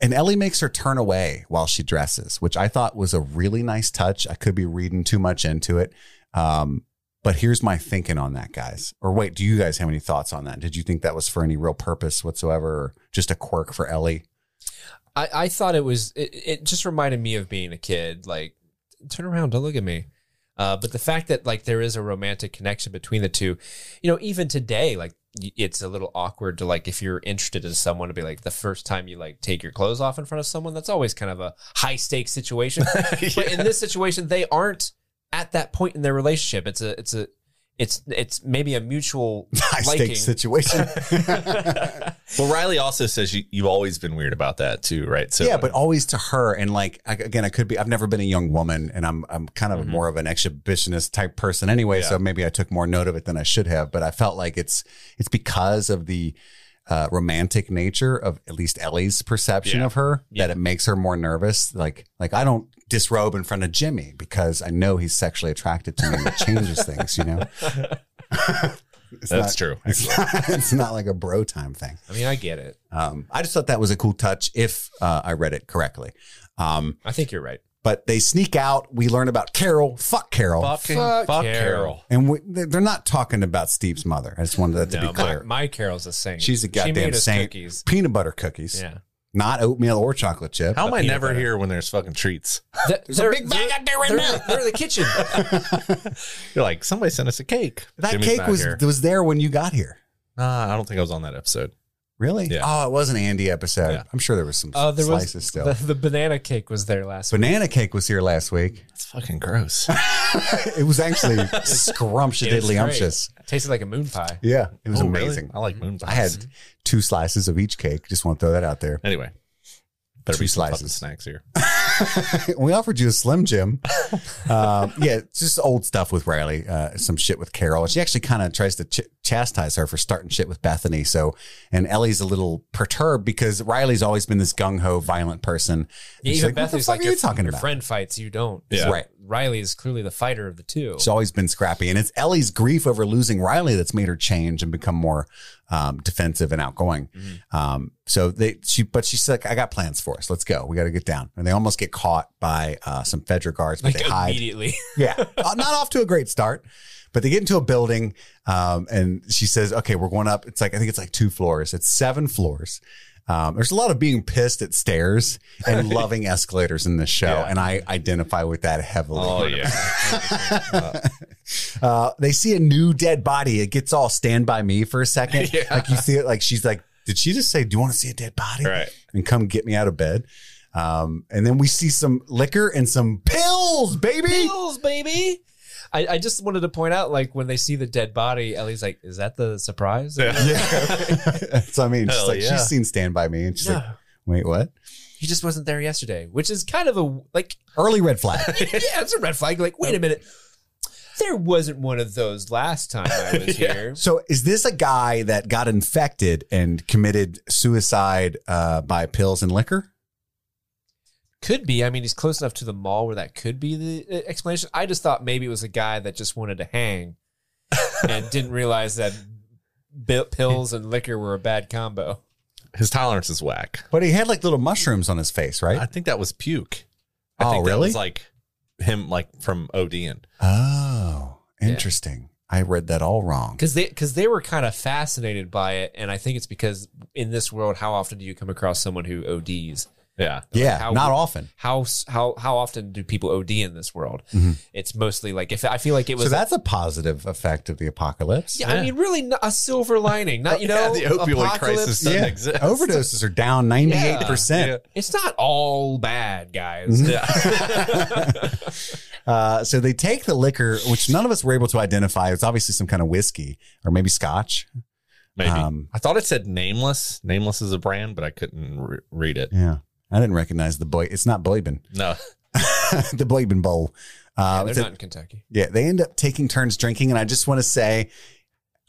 and Ellie makes her turn away while she dresses, which I thought was a really nice touch. I could be reading too much into it. Um, but here's my thinking on that, guys. Or wait, do you guys have any thoughts on that? Did you think that was for any real purpose whatsoever, or just a quirk for Ellie? I, I thought it was it, it just reminded me of being a kid like turn around don't look at me uh, but the fact that like there is a romantic connection between the two you know even today like it's a little awkward to like if you're interested in someone to be like the first time you like take your clothes off in front of someone that's always kind of a high stakes situation but in this situation they aren't at that point in their relationship it's a it's a it's it's maybe a mutual High liking stakes situation. Well, Riley also says you, you've always been weird about that too, right? So yeah, but always to her. And like I- again, I could be. I've never been a young woman, and I'm I'm kind of more of an exhibitionist type person anyway. So maybe I took more note of it than I should have. But I felt like it's it's because of the uh, romantic nature of at least Ellie's perception Yeah. of her that it makes her more nervous. Like like I don't disrobe in front of Jimmy because I know he's sexually attracted to me it changes things. You know. That's not- true. It's not, it's not like a bro time thing. I mean I get it Um, I just thought that was a cool touch if uh, I read it correctly. Um, I think you're right but they sneak out. We learn about Carol. Fuck Carol. Fucking Fuck fuck, Carol. Carol. And we, they're not talking about Steve's mother. I just wanted that to no, be clear. my, my Carol's a saint She's a She goddamn made us saint. cookies Peanut butter cookies, yeah not oatmeal or chocolate chip. How am I never butter. here when there's fucking treats? Th- There's a big bag out there right they're, now. They're in the kitchen. You're like somebody sent us a cake. that Jimmy's cake was here. was there when you got here. Nah, I don't think I was on that episode. Really? Yeah. Oh, it was an Andy episode. Yeah. I'm sure there was some Oh, there slices was still. the, the banana cake was there last week. Banana cake was here last week. It's fucking gross. it was actually scrumptious, umptious. Tasted like a moon pie. Yeah, it was Oh, really? amazing. I like moon pies. I had two slices of each cake. Just want to throw that out there. Anyway, better Two be slices. snacks here. we offered you a Slim Jim. um, yeah, it's just old stuff with Riley. Uh, some shit with Carol. She actually kind of tries to ch- chastise her for starting shit with Bethany. So, and Ellie's a little perturbed because Riley's always been this gung ho, violent person. Yeah, And she's even like, what the Bethany's fuck like, are your, you talking your about? friend fights, you don't. Yeah. Right. Riley is clearly the fighter of the two. She's always been scrappy, and it's Ellie's grief over losing Riley that's made her change and become more um, defensive and outgoing. Mm-hmm. Um, so they, she, but she's like, "I got plans for us. Let's go. We got to get down." And they almost get caught by uh, some Fedra guards, but like they hide. immediately. Yeah, Uh, not off to a great start, but they get into a building, um, and she says, "Okay, we're going up." It's like I think it's like two floors. It's seven floors. Um, there's a lot of being pissed at stairs and loving escalators in this show, Yeah. and I identify with that heavily. Oh yeah. Uh, they see a new dead body. It gets all stand by me for a second. Yeah. Like you see it, like she's like, did she just say, do you want to see a dead body? Right. And come get me out of bed. Um, and then we see some liquor and some pills, baby. Pills, baby. I, I just wanted to point out, like, when they see the dead body, Ellie's like, is that the surprise? Yeah. Yeah. so I mean, she's Hell like, yeah. she's seen Stand By Me, and she's like, Yeah. wait, what? He just wasn't there yesterday, which is kind of a, like, Early red flag. yeah, it's a red flag. Like, wait a minute. There wasn't one of those last time I was Yeah. here. so is this a guy that got infected and committed suicide uh, by pills and liquor? Could be. I mean, he's close enough to the mall where that could be the uh, explanation. I just thought maybe it was a guy that just wanted to hang and didn't realize that bi- pills and liquor were a bad combo. His tolerance is whack. But he had like little mushrooms on his face, right? I think that was puke. I Oh, think that really? was like him, like from ODing. Oh, interesting. I read that all wrong. Because they because they were kind of fascinated by it, and I think it's because in this world, how often do you come across someone who ODs? Yeah. Yeah, how not often. How how how often do people OD in this world? Mm-hmm. It's mostly like if I feel like it was. So that's a positive effect of the apocalypse. yeah, I mean, really, not a silver lining. Not you know, the opioid crisis doesn't Yeah. exist. Overdoses are down 98%. It's not all bad, guys. Uh, so they take the liquor, which none of us were able to identify. It's obviously some kind of whiskey or maybe scotch. Maybe. Um, I thought it said Nameless. Nameless is a brand, but I couldn't re- read it. Yeah. I didn't recognize the boy. It's not Boyben. No. the Boyben Bowl. Uh, They're so- not in Kentucky. yeah, they end up taking turns drinking. And I just want to say,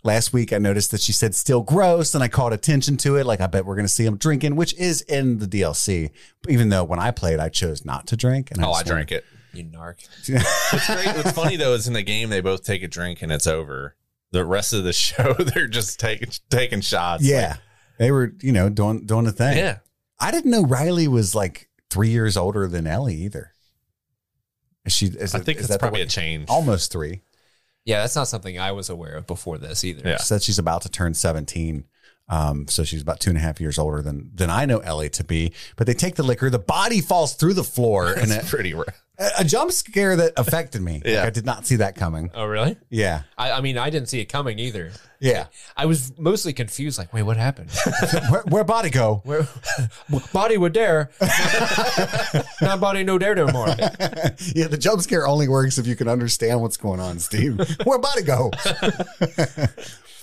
last week I noticed that she said still gross, and I called attention to it. Like, I bet we're going to see them drinking, which is in the DLC. Even though when I played, I chose not to drink. And Oh, I drank it. You narc. What's great, what's funny though is in the game they both take a drink and it's over. The rest of the show they're just taking taking shots. Yeah. they were, you know, doing doing the thing. Yeah. I didn't know Riley was like three years older than Ellie either. Is she? Is I it- think is it's that probably a change. almost three. Yeah, that's not something I was aware of before this either. Yeah. She said she's about to turn seventeen. Um, so she's about two and a half years older than than I know Ellie to be. But they take the liquor, the body falls through the floor, and It's pretty rare. A jump scare that affected me. Like, Yeah. I did not see that coming. Oh, really? Yeah, I, I mean, I didn't see it coming either. yeah. I was mostly confused. Like, wait, what happened? where, where body go? Where body would dare, not body no dare no more. yeah, the jump scare only works if you can understand what's going on, Steve. Where body go?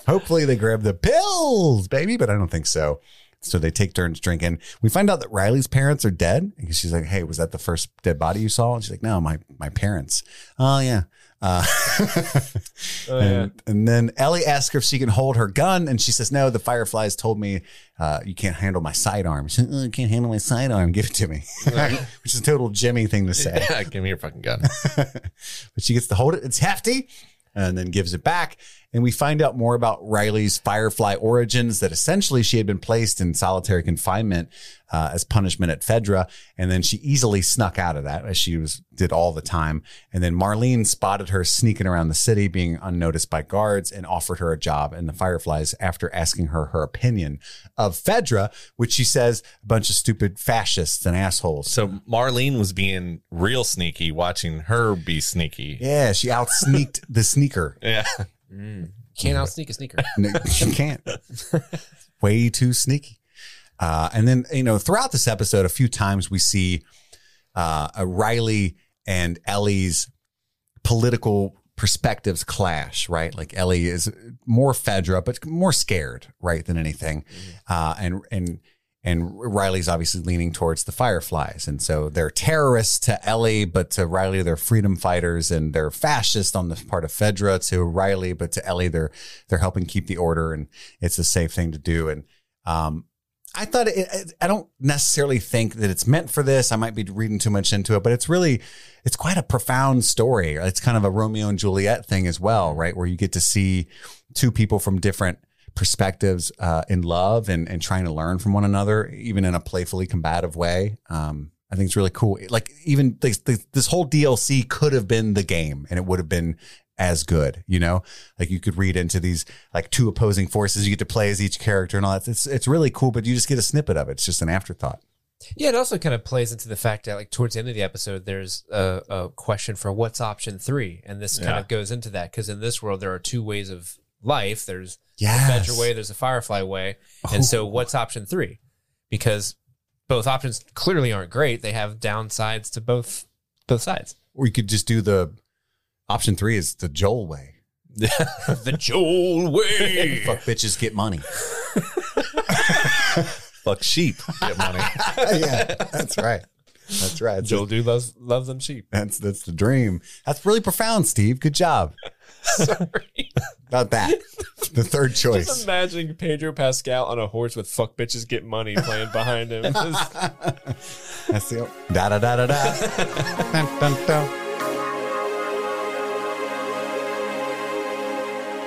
Hopefully they grab the pills, baby, but I don't think so. So they take turns drinking. We find out that Riley's parents are dead. And she's like, "Hey, was that the first dead body you saw?" And she's like, "No, my my parents." Oh yeah. Uh, and, and then Ellie asks her if she can hold her gun, and she says, "No, the Fireflies told me uh, you can't handle my sidearm." She said, oh, "I can't handle my sidearm. Give it to me," which is a total Jimmy thing to say. Yeah, give me your fucking gun. but she gets to hold it. It's hefty and then gives it back. And we find out more about Riley's Firefly origins that essentially she had been placed in solitary confinement uh, as punishment at Fedra. And then she easily snuck out of that as she was did all the time. And then Marlene spotted her sneaking around the city, being unnoticed by guards, and offered her a job in the Fireflies after asking her her opinion of Fedra, which she says a bunch of stupid fascists and assholes. So Marlene was being real sneaky, watching her be sneaky. yeah, she out sneaked the sneaker. Yeah. Can't out sneak a sneaker. No, you can't. Way too sneaky. Uh, and then, you know, throughout this episode, a few times we see uh, a Riley and Ellie's political perspectives clash, right? Like Ellie is more Fedra, but more scared, right, than anything. Uh, and, and, and Riley's obviously leaning towards the Fireflies. And so they're terrorists to Ellie, but to Riley, they're freedom fighters and they're fascist on the part of Fedra to Riley, but to Ellie, they're, they're helping keep the order and it's a safe thing to do. And, um, I thought it, I don't necessarily think that it's meant for this. I might be reading too much into it, but it's really, it's quite a profound story. It's kind of a Romeo and Juliet thing as well, right? Where you get to see two people from different perspectives uh, in love and, and trying to learn from one another, even in a playfully combative way. Um, I think it's really cool. Like even this, this, this whole DLC could have been the game and it would have been as good, you know, like you could read into these like two opposing forces. You get to play as each character and all that. It's, it's really cool, but you just get a snippet of it. It's just an afterthought. Yeah, it also kind of plays into the fact that, like, towards the end of the episode, there's a, a question for what's option three, and this kind of goes into that because in this world there are two ways of life. There's Yes. the Fedra way, there's a Firefly way, and so oh. what's option three? Because both options clearly aren't great. They have downsides to both both sides. Or you could just do the option three is the Joel way. the Joel way. Fuck bitches, get money. Fuck sheep. Get money. yeah, that's right. That's right. Joel do loves loves them sheep. That's that's the dream. That's really profound, Steve. Good job. Sorry. About that. The third choice. Just choice. imagining Pedro Pascal on a horse with "fuck bitches get money" playing behind him. That's the da da da da da. Dun, dun, dun.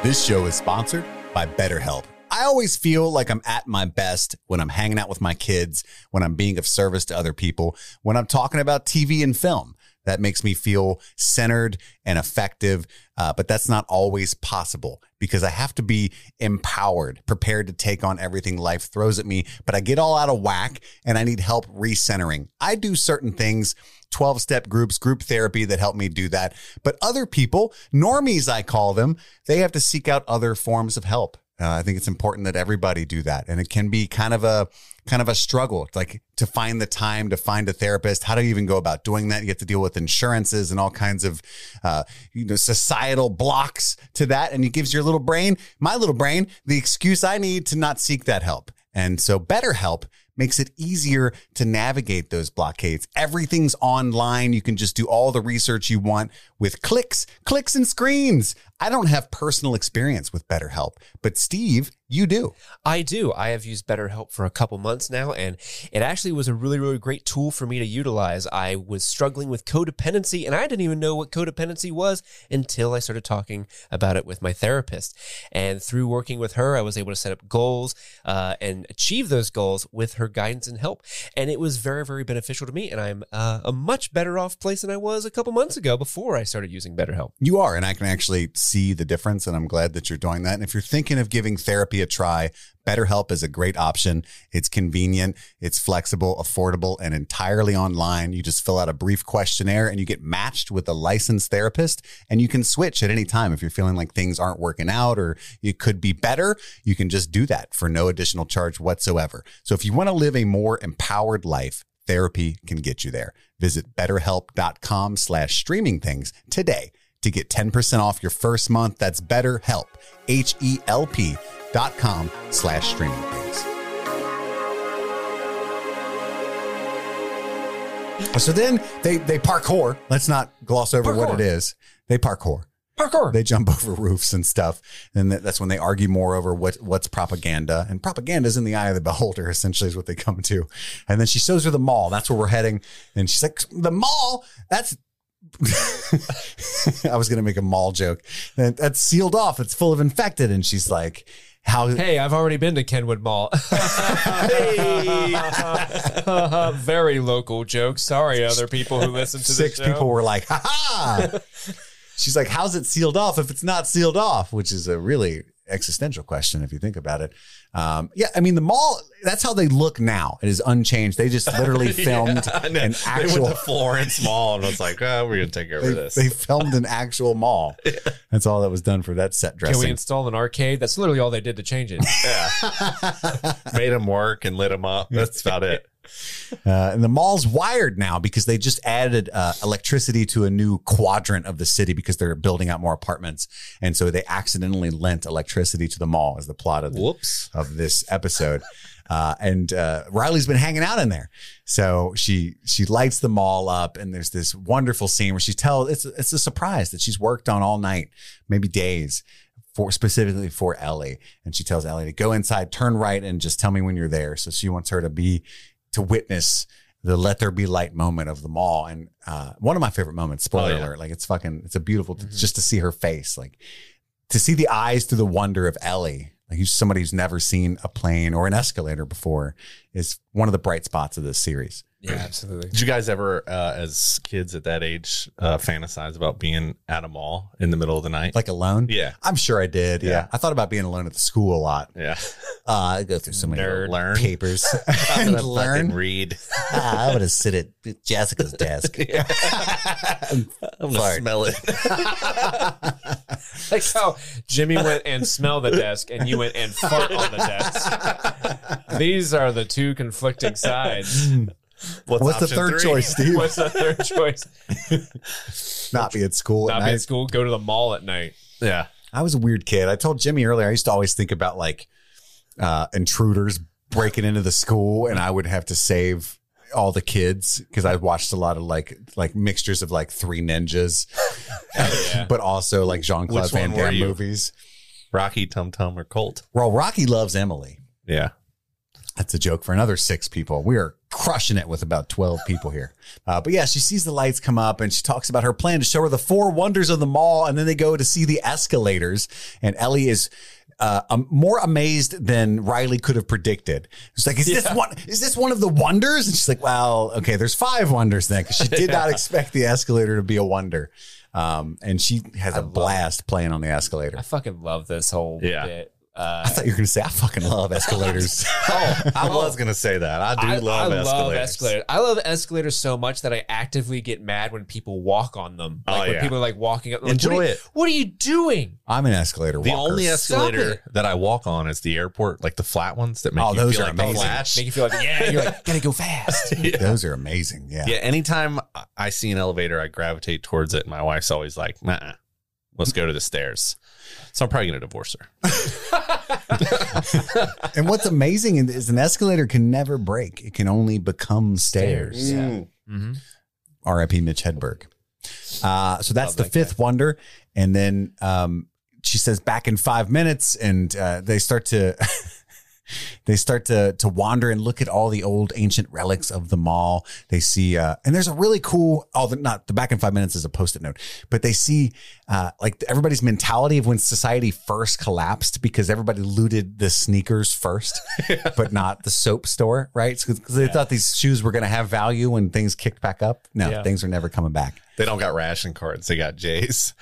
This show is sponsored by BetterHelp. I always feel like I'm at my best when I'm hanging out with my kids, when I'm being of service to other people, when I'm talking about TV and film. That makes me feel centered and effective. Uh, but that's not always possible because I have to be empowered, prepared to take on everything life throws at me. But I get all out of whack and I need help recentering. I do certain things 12 step groups, group therapy that help me do that. But other people, normies, I call them, they have to seek out other forms of help. Uh, I think it's important that everybody do that. And it can be kind of a, kind of a struggle. It's like to find the time to find a therapist. How do you even go about doing that? You have to deal with insurances and all kinds of, uh, you know, societal blocks to that. And it gives your little brain, my little brain, the excuse I need to not seek that help. And so BetterHelp makes it easier to navigate those blockades. Everything's online. You can just do all the research you want with clicks, clicks and screens. I don't have personal experience with BetterHelp, but Steve, you do. I do. I have used BetterHelp for a couple months now, and it actually was a really, really great tool for me to utilize. I was struggling with codependency, and I didn't even know what codependency was until I started talking about it with my therapist. And through working with her, I was able to set up goals uh, and achieve those goals with her guidance and help. And it was very, very beneficial to me, and I'm uh, a much better off place than I was a couple months ago before I started using BetterHelp. You are, and I can actually see the difference, and I'm glad that you're doing that. And if you're thinking of giving therapy a try, BetterHelp is a great option. It's convenient, it's flexible, affordable, and entirely online. You just fill out a brief questionnaire and you get matched with a licensed therapist, and you can switch at any time if you're feeling like things aren't working out or you could be better. You can just do that for no additional charge whatsoever. So if you want to live a more empowered life, therapy can get you there. Visit betterhelp.com slash streaming things today to get 10% off your first month. That's betterhelp, H-E-L-P dot com slash streaming things. Oh, so then they, they parkour. Let's not gloss over what it is. They parkour. Parkour. They jump over roofs and stuff. And that's when they argue more over what, what's propaganda. And propaganda is in the eye of the beholder, essentially, is what they come to. And then she shows her the mall. That's where we're heading. And she's like, the mall? That's. I was going to make a mall joke. That- That's sealed off. It's full of infected. And she's like, how. Hey, I've already been to Kenwood Mall. Very local joke. Sorry, other people who listen to Six the show. people were like, ha ha. She's like, how's it sealed off if it's not sealed off? Which is a really existential question if you think about it. Um, yeah, I mean, the mall, that's how they look now. It is unchanged. They just literally filmed I know. an They actual. went to Florence Mall and was like, oh, we're gonna take care of this. they filmed an actual mall. That's all that was done for that set dressing. Can we dressing. install an arcade? That's literally all they did to change it. yeah, made them work and lit them up. That's about it. Uh, and the mall's wired now because they just added uh, electricity to a new quadrant of the city because they're building out more apartments. And so they accidentally lent electricity to the mall as the plot of the, Whoops. of this episode. Uh, and uh, Riley's been hanging out in there, so she she lights the mall up, and there's this wonderful scene where she tells it's it's a surprise that she's worked on all night, maybe days, for specifically for Ellie, and she tells Ellie to go inside, turn right, and just tell me when you're there. So she wants her to be to witness the let there be light moment of the mall, and uh, one of my favorite moments. Spoiler Oh, yeah. alert! Like it's fucking, it's a beautiful just to see her face, like to see the eyes through the wonder of Ellie, like who's somebody who's never seen a plane or an escalator before, is one of the bright spots of this series. Yeah, absolutely. Did you guys ever, uh, as kids at that age, uh, fantasize about being at a mall in the middle of the night? Like alone? yeah, I'm sure I did. Yeah. Yeah. I thought about being alone at the school a lot. yeah. Uh, I go through so many Nerd. Learn. papers I'm and gonna learn. fucking read. Ah, I would have sit at Jessica's desk. I'm gonna Fart. smell it. Like how Jimmy went and smelled the desk and you went and fart on the desk. These are the two conflicting sides. What's, What's the third three? choice, Steve? What's the third choice? Not be at school at Not be night. at school, go to the mall at night. Yeah. I was a weird kid. I told Jimmy earlier, I used to always think about like uh, intruders breaking into the school and I would have to save all the kids because I watched a lot of like like mixtures of like three ninjas, yeah. but also like Jean Claude Van Damme movies. Rocky, Tum Tum, or Colt? Well, Rocky loves Emily. Yeah. That's a joke for another six people. We are crushing it with about 12 people here. Uh, but yeah, she sees the lights come up and she talks about her plan to show her the four wonders of the mall. And then they go to see the escalators. And Ellie is uh, um, more amazed than Riley could have predicted. It's like, is this one? Is this one of the wonders? And she's like, well, okay, there's five wonders then, because she did not expect the escalator to be a wonder. Um, and she has a blast playing on the escalator. I fucking love this whole Yeah. bit. Uh, I thought you were going to say, I fucking love escalators. Oh, I was gonna say that. I do I, love I escalators. love escalators. I love escalators so much that I actively get mad when people walk on them. Like Oh, when yeah. people are like walking up. Like, Enjoy what are you- it. What are you doing? I'm an escalator The walker. only escalator that I walk on is the airport, like the flat ones that make Oh, you those feel are like the amazing. flash. Make you feel like yeah, you're like gotta go fast. Those are amazing. Yeah. Yeah, anytime I see an elevator, I gravitate towards it. And my wife's always like, nah, let's go to the stairs. So I'm probably going to divorce her. And what's amazing is an escalator can never break. It can only become stairs. Yeah. Mm-hmm. R.I.P. Mitch Hedberg. Uh, so that's Love the that fifth wonder. And then um, she says back in five minutes, and uh, they start to they start to to wander and look at all the old ancient relics of the mall. They see, uh, and there's a really cool. Oh, the, not the back in five minutes is a post-it note, but they see uh, like everybody's mentality of when society first collapsed because everybody looted the sneakers first, but not the soap store, right? Because they thought these shoes were going to have value when things kicked back up. No, Yeah. things are never coming back. They don't got ration cards, they got J's.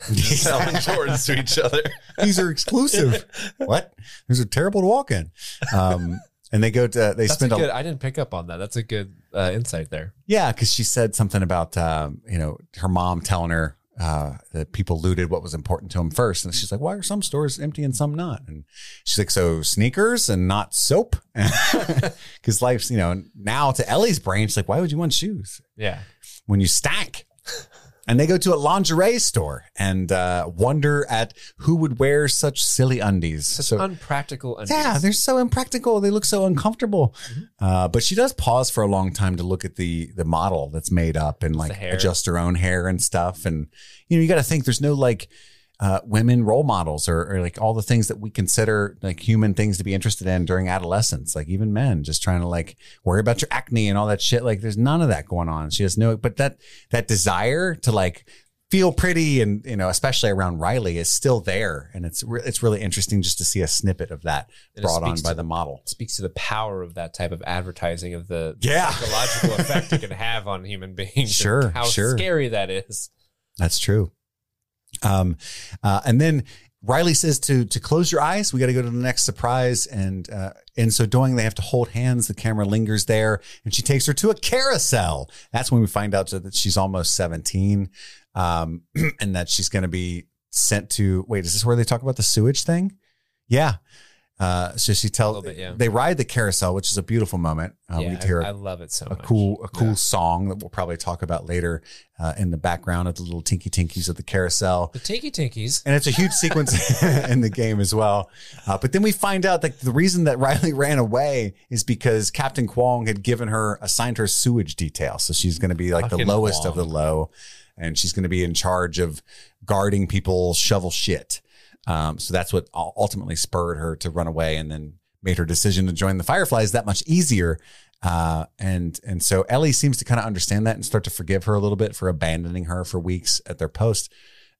Selling Jordans to each other. These are exclusive. what? These are terrible to walk in. Um, and they go to they That's spend a, good. I didn't pick up on that. That's a good uh, insight there. Yeah, because she said something about um, you know her mom telling her uh, that people looted what was important to them first, and she's like, "Why are some stores empty and some not?" And she's like, "So sneakers and not soap?" Because life's you know now to Ellie's brain, she's like, "Why would you want shoes Yeah. when you stank?" And they go to a lingerie store and uh, wonder at who would wear such silly undies. Such So- unpractical. Undies. yeah, they're so impractical. They look so uncomfortable. Mm-hmm. Uh, but she does pause for a long time to look at the the model that's made up and like adjust her own hair and stuff. And you know, you got to think there's no like uh, women role models or, or like all the things that we consider like human things to be interested in during adolescence. Like even men just trying to like worry about your acne and all that shit. Like there's none of that going on. She has no, but that that desire to like feel pretty and you know especially around Riley is still there and it's re- it's really interesting just to see a snippet of that it brought on by to the model. speaks to the power of that type of advertising of the Yeah. psychological effect it can have on human beings. Sure, how sure. scary that is. That's true. Um, uh, and then Riley says to to close your eyes. We got to go to the next surprise, and uh, in so doing, they have to hold hands. The camera lingers there, and she takes her to a carousel. That's when we find out that she's almost seventeen, um, and that she's going to be sent to. Wait, is this where they talk about the sewage thing? Yeah. Uh, so she tells bit, yeah. they ride the carousel, which is a beautiful moment. Uh, yeah, we hear I, I love it so a much. cool a cool song that we'll probably talk about later uh, in the background of the little tinky tinkies of the carousel. The Tinky Tinkies. And it's a huge sequence in the game as well. Uh, but then we find out that the reason that Riley ran away is because Captain Kwong had given her, assigned her sewage detail. So she's going to be like the Fucking lowest of the low. And she's going to be in charge of guarding people shovel shit. Um, so that's what ultimately spurred her to run away and then made her decision to join the Fireflies that much easier. Uh, and and so Ellie seems to kind of understand that and start to forgive her a little bit for abandoning her for weeks at their post.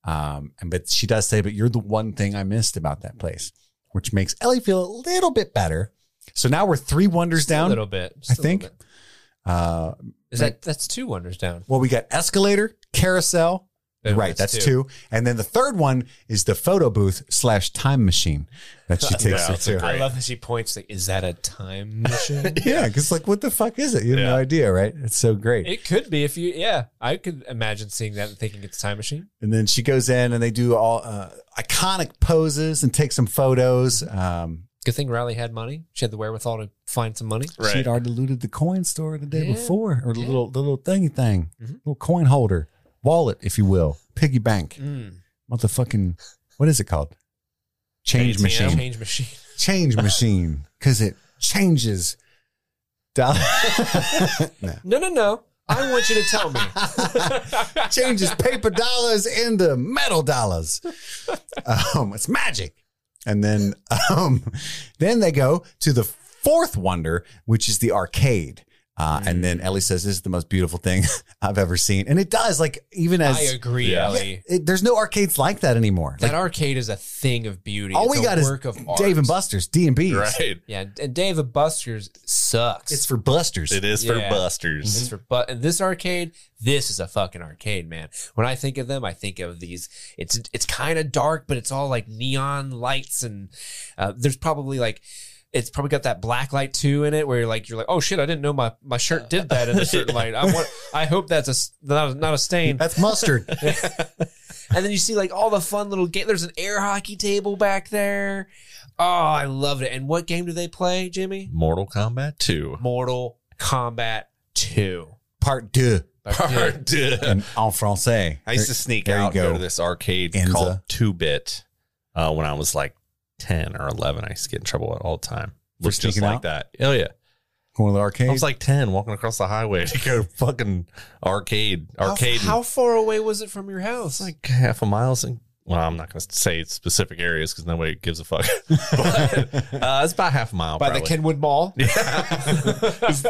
Um, and but she does say, "But you're the one thing I missed about that place," which makes Ellie feel a little bit better. So now we're three wonders a down. A little bit. I just think. bit. Uh, Is that that's two wonders down? well, we got escalator, carousel. Boom, right, that's, two. And then the third one is the photo booth slash time machine that she takes Yeah, her that's to. great- I love that she points like, is that a time machine? Yeah, because like, what the fuck is it? You have no idea, right? It's so great. it could be if you yeah. I could imagine seeing that and thinking it's a time machine. And then she goes in and they do all uh, iconic poses and take some photos. Um, Good thing Riley had money. She had the wherewithal to find some money. Right. She'd already looted the coin store the day Yeah. before, or the Yeah. little the little thingy thing, Mhm. little coin holder, wallet, if you will, piggy bank, Mm. motherfucking. What is it called? Change ATM, machine. Change machine. Change machine, because it changes. No. No, no, no. I want you to tell me. changes paper dollars into metal dollars. Um, it's magic. And then, um, then they go to the fourth wonder, which is the arcade. Uh, And then Ellie says, "This is the most beautiful thing I've ever seen," and it does. Like even as I agree, Yeah. Ellie. it, there's no arcades like that anymore. That Like, arcade is a thing of beauty. all It's we a got is work of. Dave and Buster's D and B. Right. Yeah, and Dave and Buster's sucks. It's for Busters. It is for busters. This for but and this arcade, this is a fucking arcade, man. When I think of them, I think of these. It's it's kind of dark, but it's all like neon lights, and uh, there's probably like. It's probably got that black light too in it, where you're like, you're like, oh shit, I didn't know my, my shirt did that in a certain light. I want, I hope that's a s- not a, not a stain. That's mustard. And then you see like all the fun little game. There's an air hockey table back there. Oh, I loved it. And what game do they play, Jimmy? Mortal Kombat 2. Mortal Kombat Two. Part deux Part two. in en français. I used to sneak there out go. go to this arcade Enza. called Two Bit uh, when I was like 10 or 11. I used to get in trouble all the time. For Looks just like out? that. Oh, yeah. Going to the arcade. I was like 10 walking across the highway to go fucking arcade. Arcade. How, far away was it from your house? It's like half a mile. And, well, I'm not going to say specific areas because nobody gives a fuck. but uh, it's about half a mile. by probably. the Kenwood Mall. Yeah. it's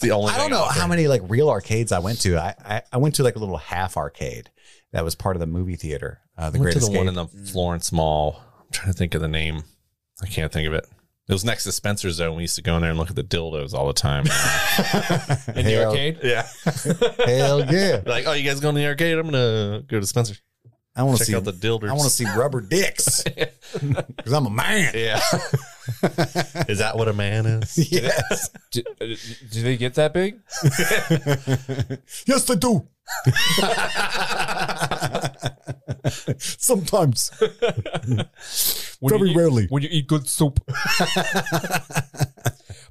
the only I don't know how many like real arcades I went to. I, I, I went to like a little half arcade that was part of the movie theater. Uh, the I went Great to the Escape. one in the Florence Mall. I'm trying to think of the name. I can't think of it. It was next to Spencer's though. We used to go in there and look at the dildos all the time. in the Hell- arcade. yeah. Hell yeah! like, oh, you guys going to the arcade? I'm gonna go to Spencer's. I want to Check see out the dildos. I want to see rubber dicks because I'm a man. Yeah. is that what a man is? Yes, Do, uh, do they get that big? Yes, they do. Sometimes, When very you rarely. When you eat good soup,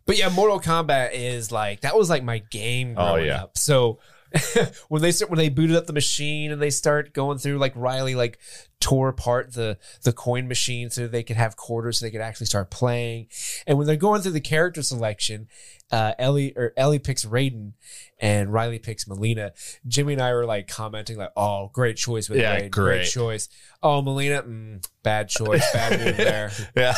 But yeah, Mortal Kombat is like that was like my game Oh, yeah. up. So when they start when they booted up the machine and they start going through like Riley like tore apart the the coin machine so they could have quarters so they could actually start playing. And when they're going through the character selection, uh, Ellie or Ellie picks Raiden and Riley picks Mileena. Jimmy and I were like commenting like, "Oh, great choice with Yeah, Raiden, great. great. choice." Oh, Mileena, mm, bad choice, bad move there. Yeah.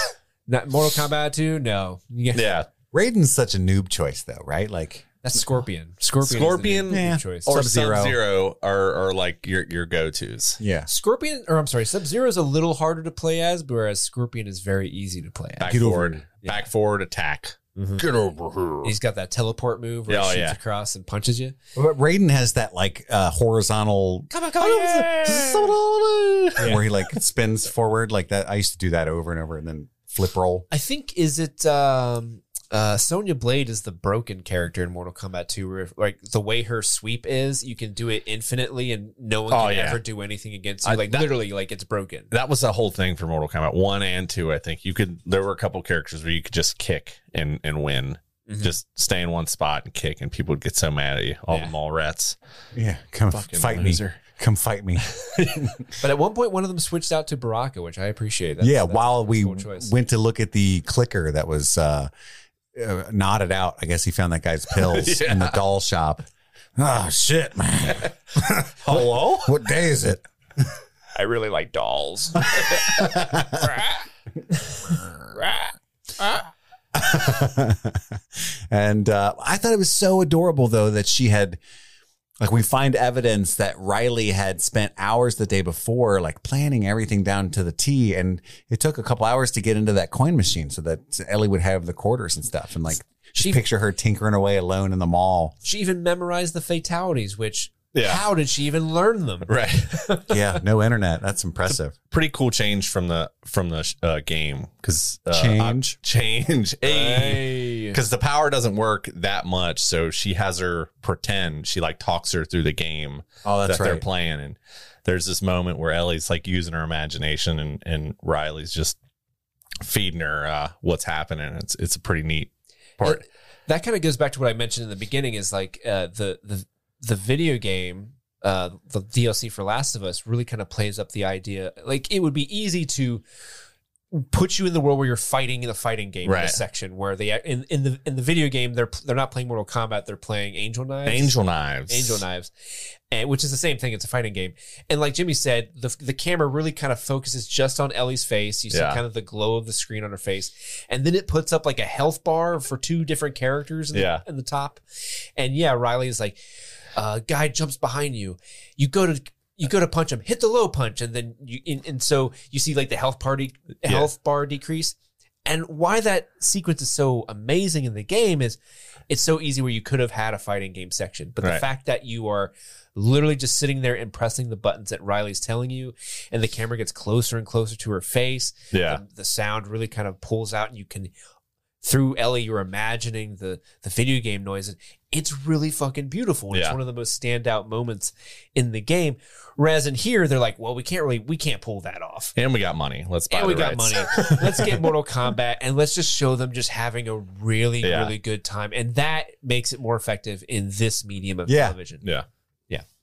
Not Mortal Kombat 2? No. Yeah. Yeah. Raiden's such a noob choice though, right? Like That's Scorpion. Scorpion. Scorpion is the new Yeah. choice. Or Sub-Zero. Sub Zero are, are like your your go tos. yeah, Scorpion, or I'm sorry, Sub Zero is a little harder to play as, whereas Scorpion is very easy to play as. Back Get forward, here. back forward, attack. Mhm. Get over here. He's got that teleport move where Yeah, oh, he shoots yeah. across and punches you. but Raiden has that like uh, horizontal Come on, come on. where he like spins forward like that. I used to do that over and over and then flip roll. I think is it um uh Sonya Blade is the broken character in Mortal Kombat 2 where like the way her sweep is, you can do it infinitely and no one Oh, can yeah. ever do anything against you. I- like that- literally like it's broken. that was the whole thing for Mortal Kombat one and two. I think you could. There were a couple characters where you could just kick and and win. Mhm. Just stay in one spot and kick, and people would get so mad at you. All Yeah. the mall rats. Yeah, come Fucking fight loser. me. Come fight me. But at one point one of them switched out to Baraka, which I appreciate. That's- yeah, that's while a we cool choice. went to look at the clicker that was uh, uh, knotted out, I guess he found that guy's pills in the doll shop. Oh shit, man! Hello. What day is it? I really like dolls. and uh, I thought it was so adorable, though, that she had, like, we find evidence that Riley had spent hours the day before, like, planning everything down to the T. And it took a couple hours to get into that coin machine so that Ellie would have the quarters and stuff. And, like, just She- picture her tinkering away alone in the mall. she even memorized the fatalities, which Yeah. how did she even learn them? Right. Yeah, no internet. That's impressive. Pretty cool change from the from the uh, game because uh, Change? I- change. Hey. Because the power doesn't work that much, so she has her pretend. She like talks her through the game Oh, that's that they're playing, and there's this moment where Ellie's like using her imagination, and and Riley's just feeding her uh, what's happening. It's it's a pretty neat part. It- that kind of goes back to what I mentioned in the beginning is like uh, the the the video game uh, the DLC for Last of Us really kind of plays up the idea like it would be easy to put you in the world where you're fighting in the fighting game Right. section where they in, in the in the video game they're they're not playing Mortal Kombat they're playing Angel Knives Angel knives. Angel Knives, and which is the same thing. It's a fighting game, and like Jimmy said, the the camera really kind of focuses just on Ellie's face. You see Yeah. kind of the glow of the screen on her face, and then it puts up like a health bar for two different characters in the, in the top, and yeah, Riley is like, uh, guy jumps behind you, you go to. You go to punch him, hit the low punch, and then you and, and so you see like the health party health bar decrease. And why that sequence is so amazing in the game is it's so easy where you could have had a fighting game section. But the fact that you are literally just sitting there and pressing the buttons that Riley's telling you, and the camera gets closer and closer to her face. Yeah. The, the sound really kind of pulls out, and you can through Ellie, you're imagining the the video game noises. It's really fucking beautiful. and It's one of the most standout moments in the game. Whereas in here, they're like, well, we can't really, we can't pull that off And we got money. Let's buy and we got rights. money. let's get Mortal Kombat and let's just show them just having a really, Yeah. really good time. And that makes it more effective in this medium of Yeah. television. Yeah.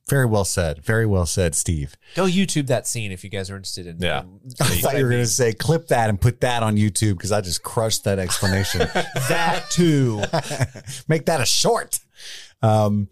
Very well said. Very well said, Steve. Go YouTube that scene if you guys are interested in Yeah. um, I thought you were going to say clip that and put that on YouTube because I just crushed that explanation. that too. Make that a short. Um,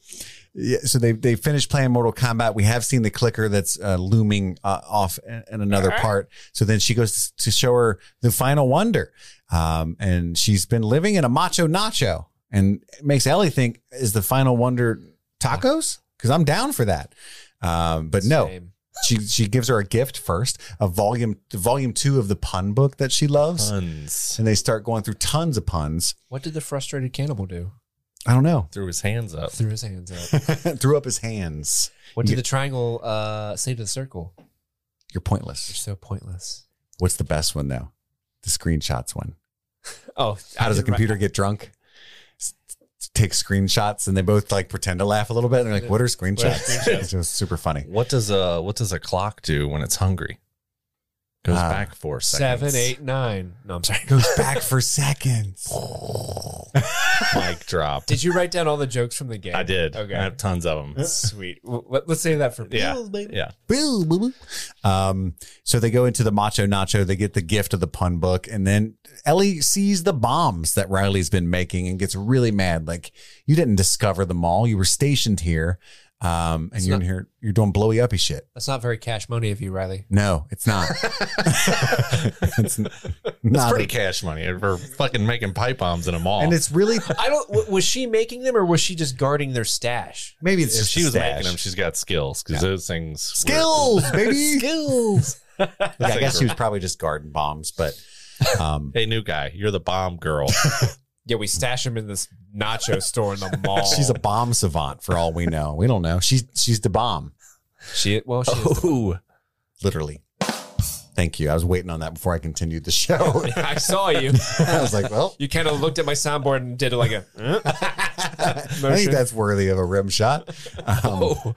yeah, so they they finished playing Mortal Kombat. We have seen the clicker that's uh, looming uh, off in, in another part. So then she goes to show her the final wonder, um, and she's been living in a macho nacho, and it makes Ellie think is the final wonder tacos because I'm down for that. Um, but no, she she gives her a gift first, a volume volume two of the pun book that she loves, Tons. and they start going through tons of puns. What did the frustrated cannibal do? I don't know. Threw his hands up. Threw his hands up. Threw up his hands. What did You- the triangle uh, say to the circle? You're pointless. You're so pointless. What's the best one though? The screenshots one. Oh, How does a computer get drunk? S- Take screenshots and they both like pretend to laugh a little bit. And they're like, "What are screenshots?" screenshots? it's just super funny. What does a what does a clock do when it's hungry? Goes Ah. back for seconds. Seven, eight, nine. No, I'm sorry. Goes back for seconds. Mic drop. Did you write down all the jokes from the game? I did. Okay. I have tons of them. Sweet. Well, let, us say that for Yeah. Bills, baby. Yeah. Boo, boo, boo. Um, so they go into the macho nacho. They get the gift of the pun book, and then Ellie sees the bombs that Riley's been making and gets really mad. Like you didn't discover them all. You were stationed here, um, and It's you're not- in here. You're doing blowy uppy shit. That's not very cash money of you, Riley. No, it's not. it's n- not. pretty cash money for fucking making pipe bombs in a mall. and it's really I don't. w- Was she making them or was she just guarding their stash? maybe it's if just she was stash. making them, she's got skills because those things were- skills, baby. Skills. Yeah, I guess she was probably just garden bombs, but um, Hey, new guy, you're the bomb girl. Yeah, we stash him in this nacho store in the mall. she's a bomb savant for all we know. We don't know. She's she's the bomb, she. Well, she. Is literally. Thank you. I was waiting on that before I continued the show. I saw you. I was like, well, You kind of looked at my soundboard and did like a. uh, I think that's worthy of a rim shot. Um, Oh,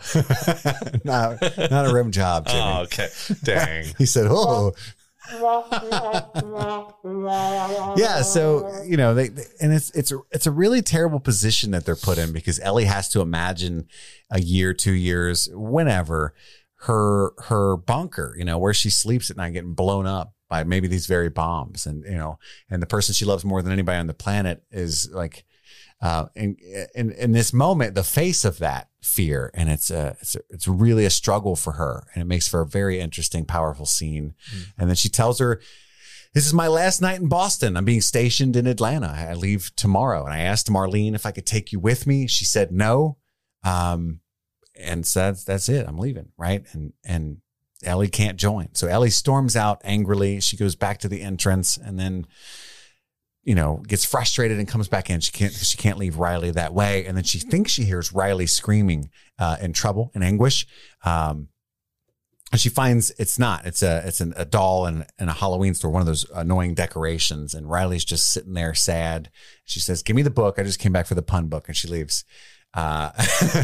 not, not a rim job, Jimmy. Oh, okay. Dang. He said, "Oh, yeah." So you know, they, they- and it's it's a it's a really terrible position that they're put in because Ellie has to imagine a year, two years, whenever her her bunker, you know, where she sleeps at night, getting blown up by maybe these very bombs, and you know, and the person she loves more than anybody on the planet is like. Uh, in, in in this moment, the face of that fear, and it's a, it's a, it's really a struggle for her, and it makes for a very interesting, powerful scene. And then she tells her, "This is my last night in Boston. I'm being stationed in Atlanta. I leave tomorrow." And I asked Marlene if I could take you with me. She said no, um, and so that's that's it. I'm leaving, right? And and Ellie can't join, so Ellie storms out angrily. She goes back to the entrance, and then you know, gets frustrated and comes back in. She can't, she can't leave Riley that way. And then she thinks she hears Riley screaming, uh, in trouble and anguish. Um, and she finds it's not, it's a, it's an, a doll in, in a Halloween store, one of those annoying decorations. And Riley's just sitting there sad. She says, give me the book. I just came back for the pun book and she leaves. Uh,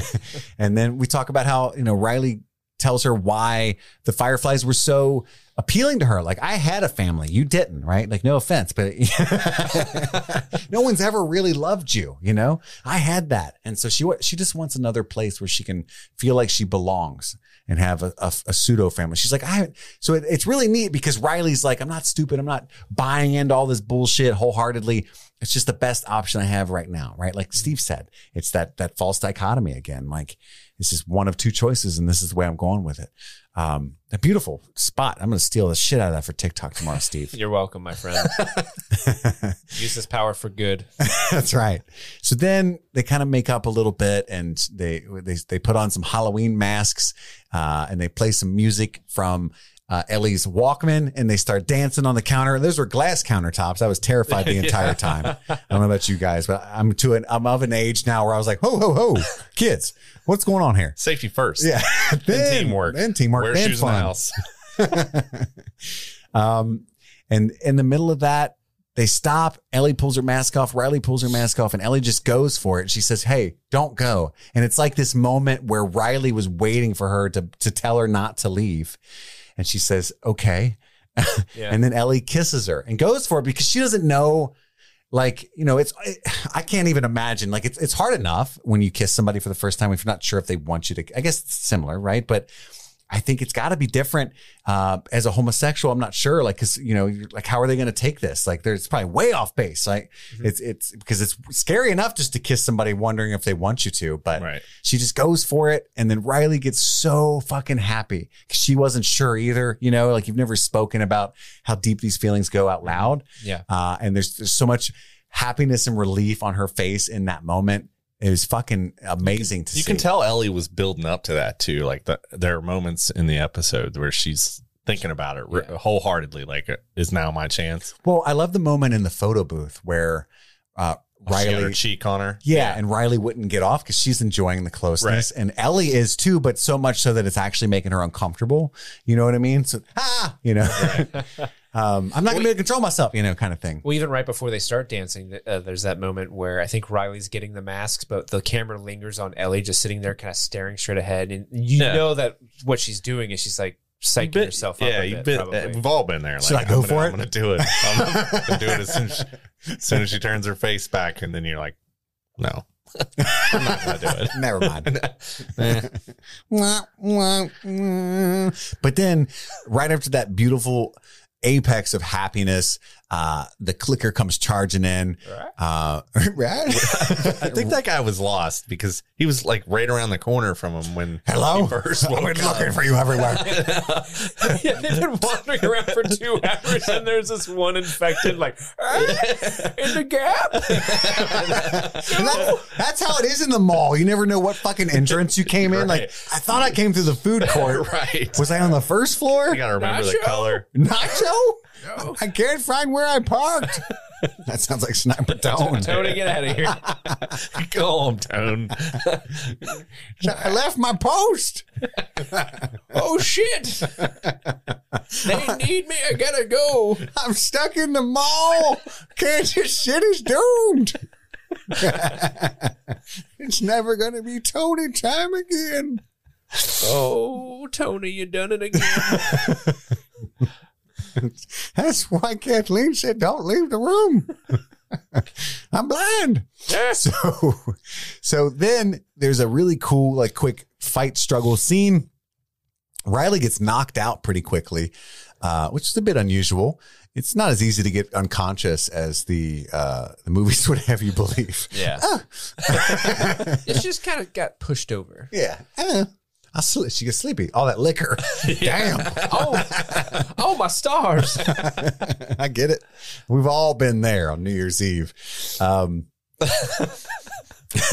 and then we talk about how, you know, Riley tells her why the fireflies were so appealing to her. Like I had a family, you didn't, right? Like no offense, but no one's ever really loved you, you know? I had that. And so she she just wants another place where she can feel like she belongs. and have a, a, a pseudo family. She's like, I. So it, it's really neat because Riley's like, I'm not stupid. I'm not buying into all this bullshit wholeheartedly. It's just the best option I have right now, right? Like Steve said, it's that that false dichotomy again. Like this is one of two choices, and this is the way I'm going with it. Um, a beautiful spot. I'm going to steal the shit out of that for TikTok tomorrow, Steve. You're welcome, my friend. Use this power for good. That's right. So then they kind of make up a little bit, and they they they put on some Halloween masks, uh, and they play some music from. Uh, Ellie's Walkman and they start dancing on the counter. Those were glass countertops. I was terrified the entire time. I don't know about you guys, but I'm to an, I'm of an age now where I was like, ho, ho, ho, kids, what's going on here? Safety first. Yeah. Then teamwork. Then teamwork. Wear then shoes in the house. Um, and in the middle of that, they stop. Ellie pulls her mask off. Riley pulls her mask off, and Ellie just goes for it. She says, "Hey, don't go." And it's like this moment where Riley was waiting for her to to tell her not to leave, and she says, "Okay." Yeah. And then Ellie kisses her and goes for it because she doesn't know. Like you know, it's I can't even imagine. Like it's it's hard enough when you kiss somebody for the first time if you're not sure if they want you to. I guess it's similar, right? But I think it's got to be different uh, as a homosexual. I'm not sure, like, because you know, you're like, how are they going to take this? Like, there's probably way off base. Like, it's it's because it's scary enough just to kiss somebody, wondering if they want you to. But Right. she just goes for it, and then Riley gets so fucking happy because she wasn't sure either. You know, like you've never spoken about how deep these feelings go out loud. Yeah. Uh, and there's there's so much happiness and relief on her face in that moment. It was fucking amazing to You see. You can tell Ellie was building up to that too. Like the, there are moments in the episode where she's thinking about it re- wholeheartedly. Like, is now my chance? Well, I love the moment in the photo booth where uh, She had her Riley, cheek on her. yeah, and Riley wouldn't get off because she's enjoying the closeness, and Ellie is too, but so much so that it's actually making her uncomfortable. You know what I mean? So, ah, you know, um, I'm not gonna be able to control myself, you know, kind of thing. Well, even right before they start dancing, uh, there's that moment where I think Riley's getting the masks, but the camera lingers on Ellie just sitting there, kind of staring straight ahead, and you Yeah. know that what she's doing is she's like psyching Bit- herself up. yeah, a you've been. probably. We've all been there. Like, Should I go I'm gonna, for it? I'm gonna do it. I'm gonna do it as soon as, she, as soon as she turns her face back, and then you're like, no, I'm not gonna do it. Never mind. But then, right after that beautiful apex of happiness, uh, the clicker comes charging in. Uh, right? I think that guy was lost because he was like right around the corner from him when Hello, he first I've been up. looking for you everywhere. yeah, they've been wandering around for two hours, and there's this one infected, like "Ah, in the gap. That- that's how it is in the mall. You never know what fucking entrance you came in. Like, I thought I came through the food court. right. Was I on the first floor? You gotta remember the Nacho? color. Nacho? I can't find where I parked. that sounds like Sniper Tone. Tony, get out of here. Go home, Tone. I left my post. Oh shit! They need me. I gotta go. I'm stuck in the mall. Kansas City's doomed. it's never going to be Tony time again. Oh, Tony, you done it again. That's why Kathleen said, don't leave the room. I'm blind. So, so then there's a really cool, like quick fight struggle scene. Riley gets knocked out pretty quickly, uh, which is a bit unusual. It's not as easy to get unconscious as the uh, the movies would have you believe. Yeah. it's just kind of got pushed over. Yeah. I sl- she gets sleepy. All that liquor. Damn. Oh, oh, my stars. I get it. We've all been there on New Year's Eve. Um,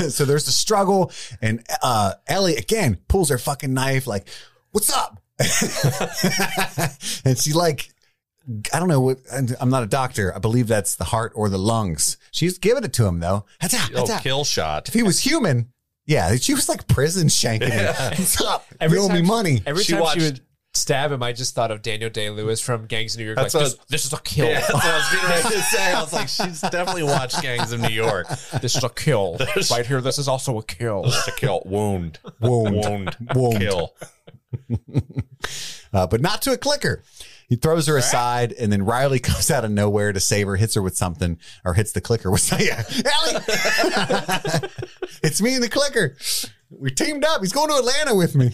so there's the struggle, and uh, Ellie again pulls her fucking knife, like, "What's up?" and she like, I don't know what. I'm not a doctor. I believe that's the heart or the lungs. She's giving it to him though. That's out. Oh, out. kill shot. If he was human, yeah, she was like prison shanking him. What's up? Every you owe me time- money. Every She time watched- she would stab him, I just thought of Daniel Day Lewis from Gangs of New York. That's like, what this, this is a kill. Yeah, that's what I was getting ready to say. I was like, she's definitely watched Gangs of New York. This is a kill. right here, this is also a kill. It's a kill. Wound. Wound. Wound. Wound. Kill. uh, but not to a clicker. He throws her aside, and then Riley comes out of nowhere to save her, hits her with something, or hits the clicker with something. yeah, Ellie. it's me and the clicker. We teamed up. He's going to Atlanta with me.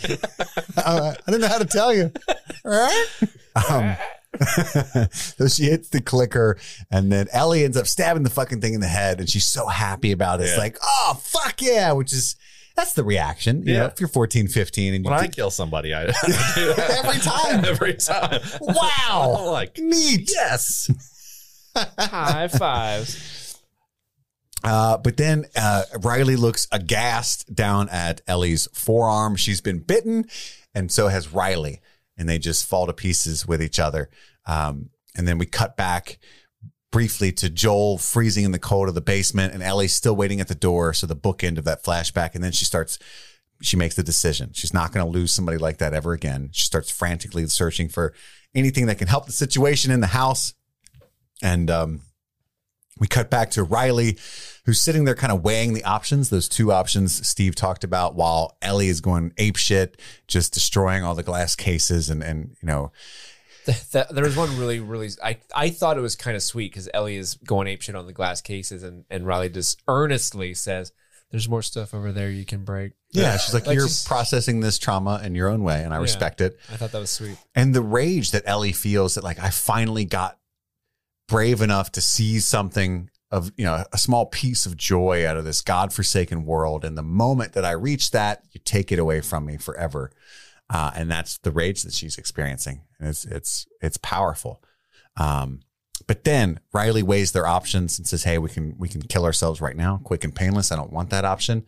Uh, I don't know how to tell you. All right. Um, so she hits the clicker, and then Ellie ends up stabbing the fucking thing in the head, and she's so happy about it. It's Yeah. like, oh, fuck yeah, which is, that's the reaction. You know, Yeah. if you're 14, 15, and you When I kill somebody, I, I do that. Every time. every time. wow, like neat. yes. High fives. Uh, but then uh, Riley looks aghast down at Ellie's forearm. She's been bitten, and so has Riley, and they just fall to pieces with each other. Um, and then we cut back briefly to Joel freezing in the cold of the basement, and Ellie's still waiting at the door. So the bookend of that flashback, and then she starts. She makes the decision. She's not going to lose somebody like that ever again. She starts frantically searching for anything that can help the situation in the house, and um, we cut back to Riley, who's sitting there kind of weighing the options, those two options Steve talked about, while Ellie is going ape shit, just destroying all the glass cases and, and you know, Th- th- there was one really, really. I I thought it was kind of sweet because Ellie is going apeshit on the glass cases, and and Riley just earnestly says, "There's more stuff over there you can break." yeah, she's like, Like you're just- processing this trauma in your own way, and I Yeah. respect it. I thought that was sweet. And the rage that Ellie feels that like I finally got brave enough to see something of you know a small piece of joy out of this godforsaken world, and the moment that I reach that, you take it away from me forever. Uh, and that's the rage that she's experiencing, and it's it's it's powerful. Um, but then Riley weighs their options and says, "Hey, we can we can kill ourselves right now, quick and painless. I don't want that option,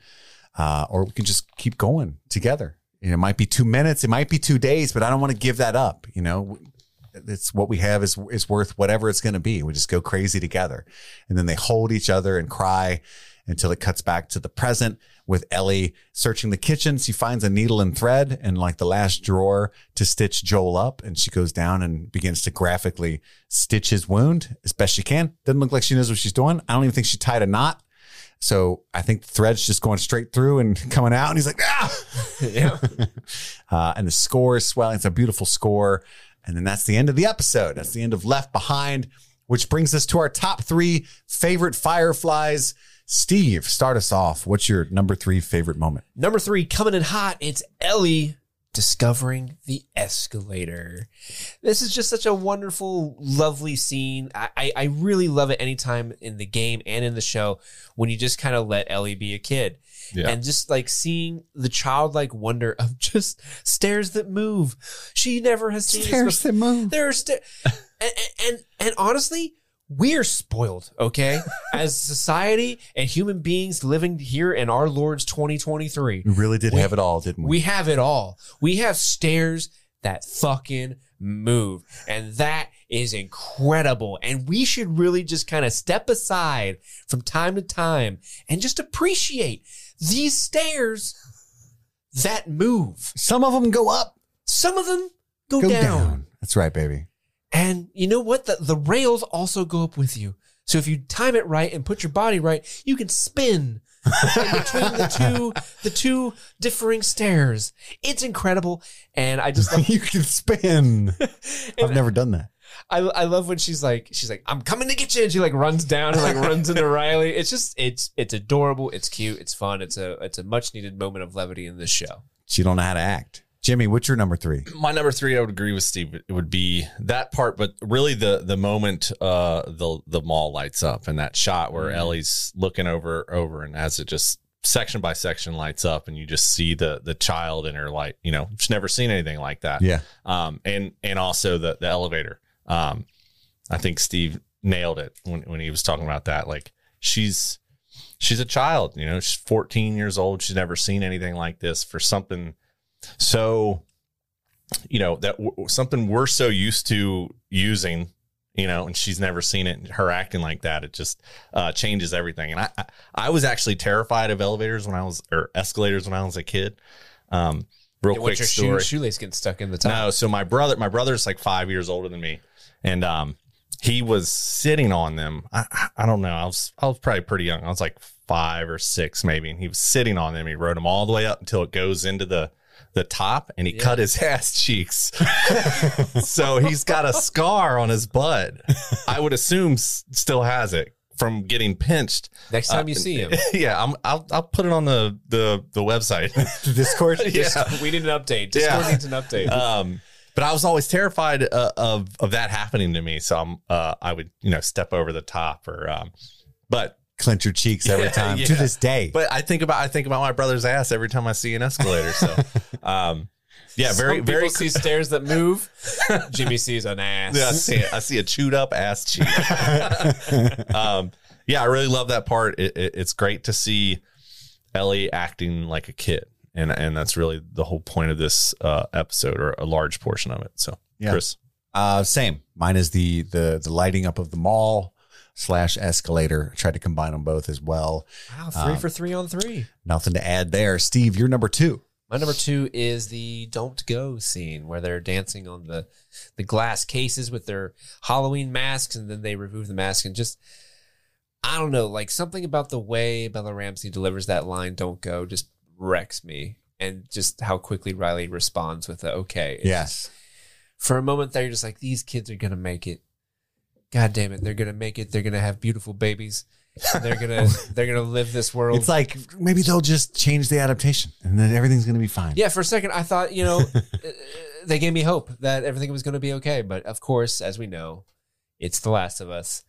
uh, or we can just keep going together. You know, it might be two minutes, it might be two days, but I don't want to give that up. You know, it's what we have is is worth whatever it's going to be. We just go crazy together, and then they hold each other and cry until it cuts back to the present with Ellie searching the kitchen. She finds a needle and thread in like the last drawer to stitch Joel up, and she goes down and begins to graphically stitch his wound as best she can. Doesn't look like she knows what she's doing. I don't even think she tied a knot. So I think the thread's just going straight through and coming out, and he's like, ah. yeah. Uh, and the score is swelling. It's a beautiful score. And then that's the end of the episode. That's the end of Left Behind, which brings us to our top three favorite Fireflies. Steve, start us off. What's your number three favorite moment? Number three, coming in hot, it's Ellie discovering the escalator. This is just such a wonderful, lovely scene. I, I, I really love it anytime in the game and in the show when you just kind of let Ellie be a kid. Yeah. And just like seeing the childlike wonder of just stairs that move. She never has seen this that move. There are sta- and, and and honestly, we're spoiled, okay? As society and human beings living here in our Lord's 2023. We really did We- have it all, didn't we? We have it all. We have stairs that fucking move. And that is incredible. And we should really just kind of step aside from time to time and just appreciate these stairs that move. Some of them go up, Some of them go, go down. down. That's right, baby. And you know what? The, the rails also go up with you. So if you time it right and put your body right, you can spin between the two the two differing stairs. It's incredible, and I just love, you can spin. I've never done that. I, I love when she's like she's like I'm coming to get you, and she like runs down and like runs into Riley. It's just it's it's adorable. It's cute. It's fun. It's a it's a much needed moment of levity in this show. She don't know how to act. Jimmy, what's your number three? my number three, I would agree with Steve. It would be that part, but really the the moment uh the the mall lights up and that shot where Ellie's looking over over and as it just section by section lights up and you just see the the child in her light. You know, she's never seen anything like that. Yeah. Um, and and also the the elevator. Um, I think Steve nailed it when when he was talking about that. Like she's she's a child. You know, she's 14 years old. She's never seen anything like this for something so you know that w- something we're so used to using you know and she's never seen it and her acting like that it just uh, changes everything and I, I i was actually terrified of elevators when i was or escalators when i was a kid um real And quick your story shoe, shoelace getting stuck in the top? no, so my brother, my brother's like five years older than me, and um, he was sitting on them. I, I- I don't know. I was I was probably pretty young. I was like five or six maybe, and he was sitting on them. He rode them all the way up until it goes into the the top, and he cut his ass cheeks. so he's got a scar on his butt. I would assume s- still has it from getting pinched. Next time you see him, yeah, I'm, I'll I'll put it on the the the website. Discord. yeah. we need an update. Discord Yeah. needs an update. Um, but I was always terrified uh, of of that happening to me. So I'm uh, I would you know step over the top or um, but Clench your cheeks every Yeah, time yeah. to this day. but I think about I think about my brother's ass every time I see an escalator. So um, yeah, very Some very. people see stairs that move. Jimmy sees an ass. Yeah, I see, I see a chewed up ass cheek. um, yeah, I really love that part. It, it, it's great to see Ellie acting like a kid, and and that's really the whole point of this uh, episode, or a large portion of it. So, Yeah. Chris, Uh, same. Mine is the the the lighting up of the mall slash escalator. I tried to combine them both as well. Wow, three Um, for three on three. Nothing to add there. Steve, you're number two. My number two is the "Don't Go" scene where they're dancing on the the glass cases with their Halloween masks, and then they remove the mask and just I don't know, like something about the way Bella Ramsey delivers that line "Don't go" just wrecks me, and just how quickly Riley responds with the "Okay." It's Yes. for a moment there, you're just like, these kids are gonna make it. God damn it, they're gonna make it. They're gonna have beautiful babies. They're gonna they're gonna live this world. It's like maybe they'll just change the adaptation and then everything's going to be fine. yeah, for a second I thought you know uh, they gave me hope that everything was gonna be okay, but of course, as we know, it's The Last of Us.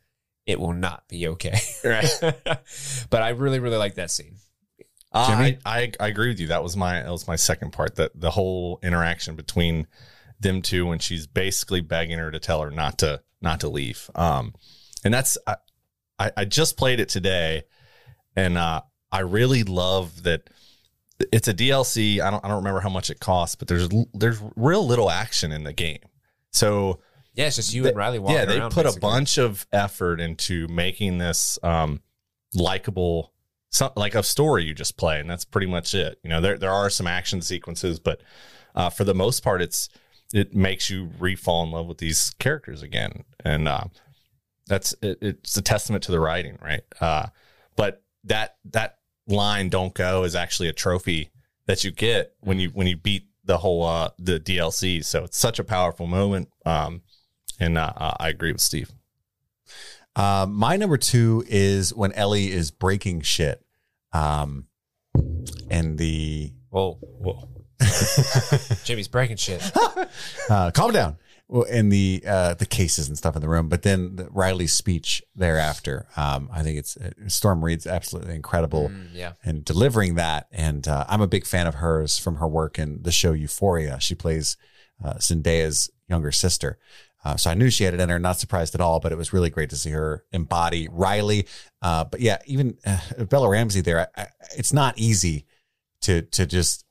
It will not be okay. Right. but I really really like that scene. Uh, Jimmy? I, I I agree with you. That was my that was my second part. That the whole interaction between them two when she's basically begging her to tell her not to not to leave. Um, and that's I I, I just played it today, and uh, I really love that. It's a DLC. I don't I don't remember how much it costs, but there's there's real little action in the game. So Yeah, it's just you and Riley yeah, they put basically. a bunch of effort into making this um, likable, some, like a story you just play, and that's pretty much it. You know, there there are some action sequences, but uh, for the most part, it's it makes you re-fall in love with these characters again, and uh, that's it, it's a testament to the writing, right? Uh, but that that line "Don't go" is actually a trophy that you get when you when you beat the whole uh, the DLC. So it's such a powerful moment. Um, and uh, uh, I agree with Steve. Uh, my number two is when Ellie is breaking shit. Um, and the Whoa, whoa. Jimmy's breaking shit. uh, calm down. Well, in the uh, the cases and stuff in the room, but then the, Riley's speech thereafter. Um, I think it's uh, Storm Reed's absolutely incredible Mm, yeah. in delivering that, and uh, I'm a big fan of hers from her work in the show Euphoria. She plays uh, Zendaya's younger sister, uh, so I knew she had it in her. Not surprised at all, but it was really great to see her embody Riley. Uh, but yeah, even uh, Bella Ramsey there, I, I, it's not easy to to just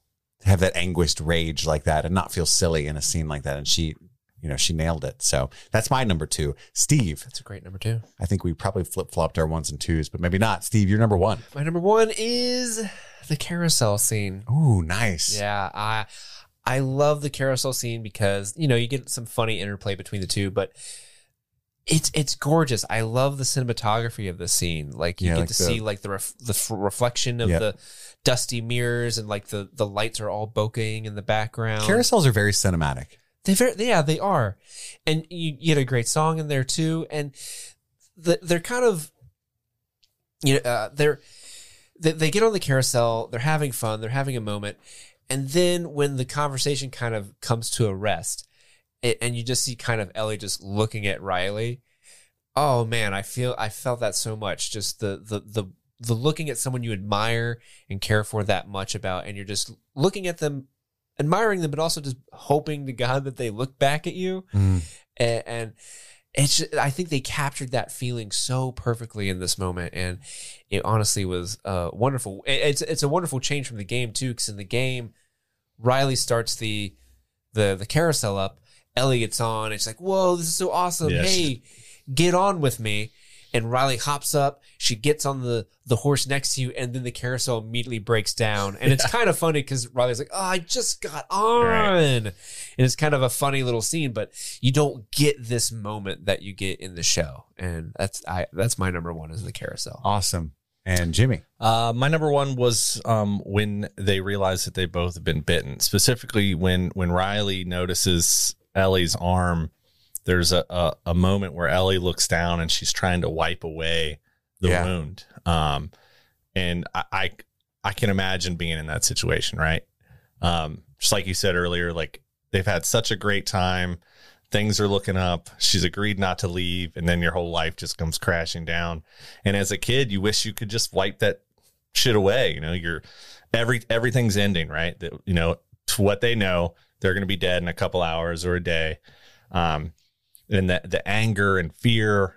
have that anguished rage like that and not feel silly in a scene like that. And she, you know, she nailed it. So that's my number two. Steve, That's a great number two. I think we probably flip flopped our ones and twos, but maybe not. Steve, you're number one. My number one is the carousel scene. Ooh, nice. Yeah, I I love the carousel scene because you know you get some funny interplay between the two, but it's it's gorgeous. I love the cinematography of the scene. Like you Yeah, get like to the- see like the ref, the f- reflection of Yeah. the dusty mirrors and like the the lights are all bokehing in the background. Carousels are very cinematic. They very yeah they are, and you, you get a great song in there too, and the, they're kind of you know uh, they're they, they get on the carousel, they're having fun, they're having a moment, and then when the conversation kind of comes to a rest, and you just see kind of Ellie just looking at Riley. Oh man, I feel I felt that so much. Just the the the the looking at someone you admire and care for that much about, and you're just looking at them, admiring them, but also just hoping to God that they look back at you. And, and it's ju- I think they captured that feeling so perfectly in this moment, and it honestly was uh, wonderful. It- It's it's a wonderful change from the game too, because in the game, Riley starts the the the carousel up. Ellie gets on. It's like, whoa, this is so awesome. Yes. Hey, get on with me. And Riley hops up. She gets on the the horse next to you, and then the carousel immediately breaks down. And it's kind of funny because Riley's like, "Oh, I just got on," and it's kind of a funny little scene. But you don't get this moment that you get in the show, and that's I that's my number one is the carousel. Awesome. And Jimmy. Uh, my number one was um, when they realized that they both have been bitten. Specifically, when when Riley notices Ellie's arm, there's a, a a moment where Ellie looks down and she's trying to wipe away the Yeah. wound. Um, and I, I I can imagine being in that situation, right? Um, just like you said earlier, like they've had such a great time. Things are looking up. She's agreed not to leave, and then your whole life just comes crashing down. And as a kid, you wish you could just wipe that shit away. You know, you're every everything's ending, right? That you know, to what they know, they're going to be dead in a couple hours or a day. Um, and the the anger and fear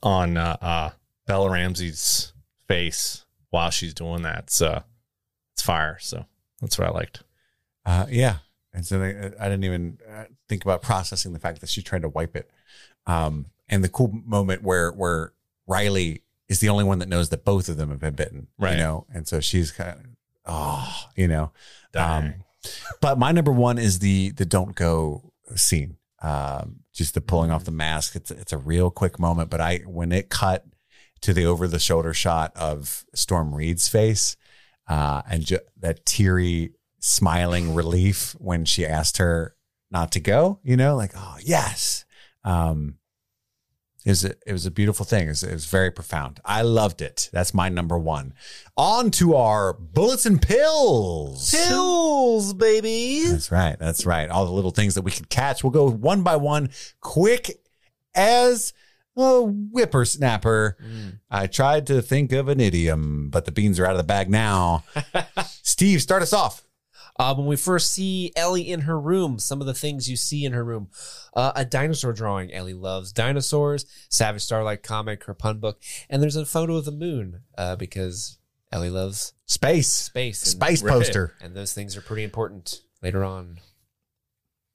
on uh, uh, Bella Ramsey's face while she's doing that, it's, uh, it's fire. So that's what I liked. Uh, yeah. And so they, I didn't even uh, think about processing the fact that she tried to wipe it. Um, and the cool moment where where Riley is the only one that knows that both of them have been bitten, Right. You know, and so she's kind of, oh, you know. Um, but my number one is the the don't go scene. Um, just the pulling off the mask. It's it's a real quick moment, but I when it cut to the over the shoulder shot of Storm Reed's face, uh, and ju- that teary smiling relief when she asked her not to go. You know, like oh yes. Um, it was a, it was a beautiful thing. It was, it was very profound. I loved it. That's my number one. On to our bullets and pills. Pills, baby. That's right. That's right. All the little things that we could catch. We'll go one by one, quick as a whippersnapper. Mm. I tried to think of an idiom, but the beans are out of the bag now. Steve, start us off. Uh, when we first see Ellie in her room, some of the things you see in her room. Uh, a dinosaur drawing. Ellie loves dinosaurs. Savage Starlight comic, her pun book. And there's a photo of the moon uh, because Ellie loves Space. space. Space Right. poster. And those things are pretty important later on.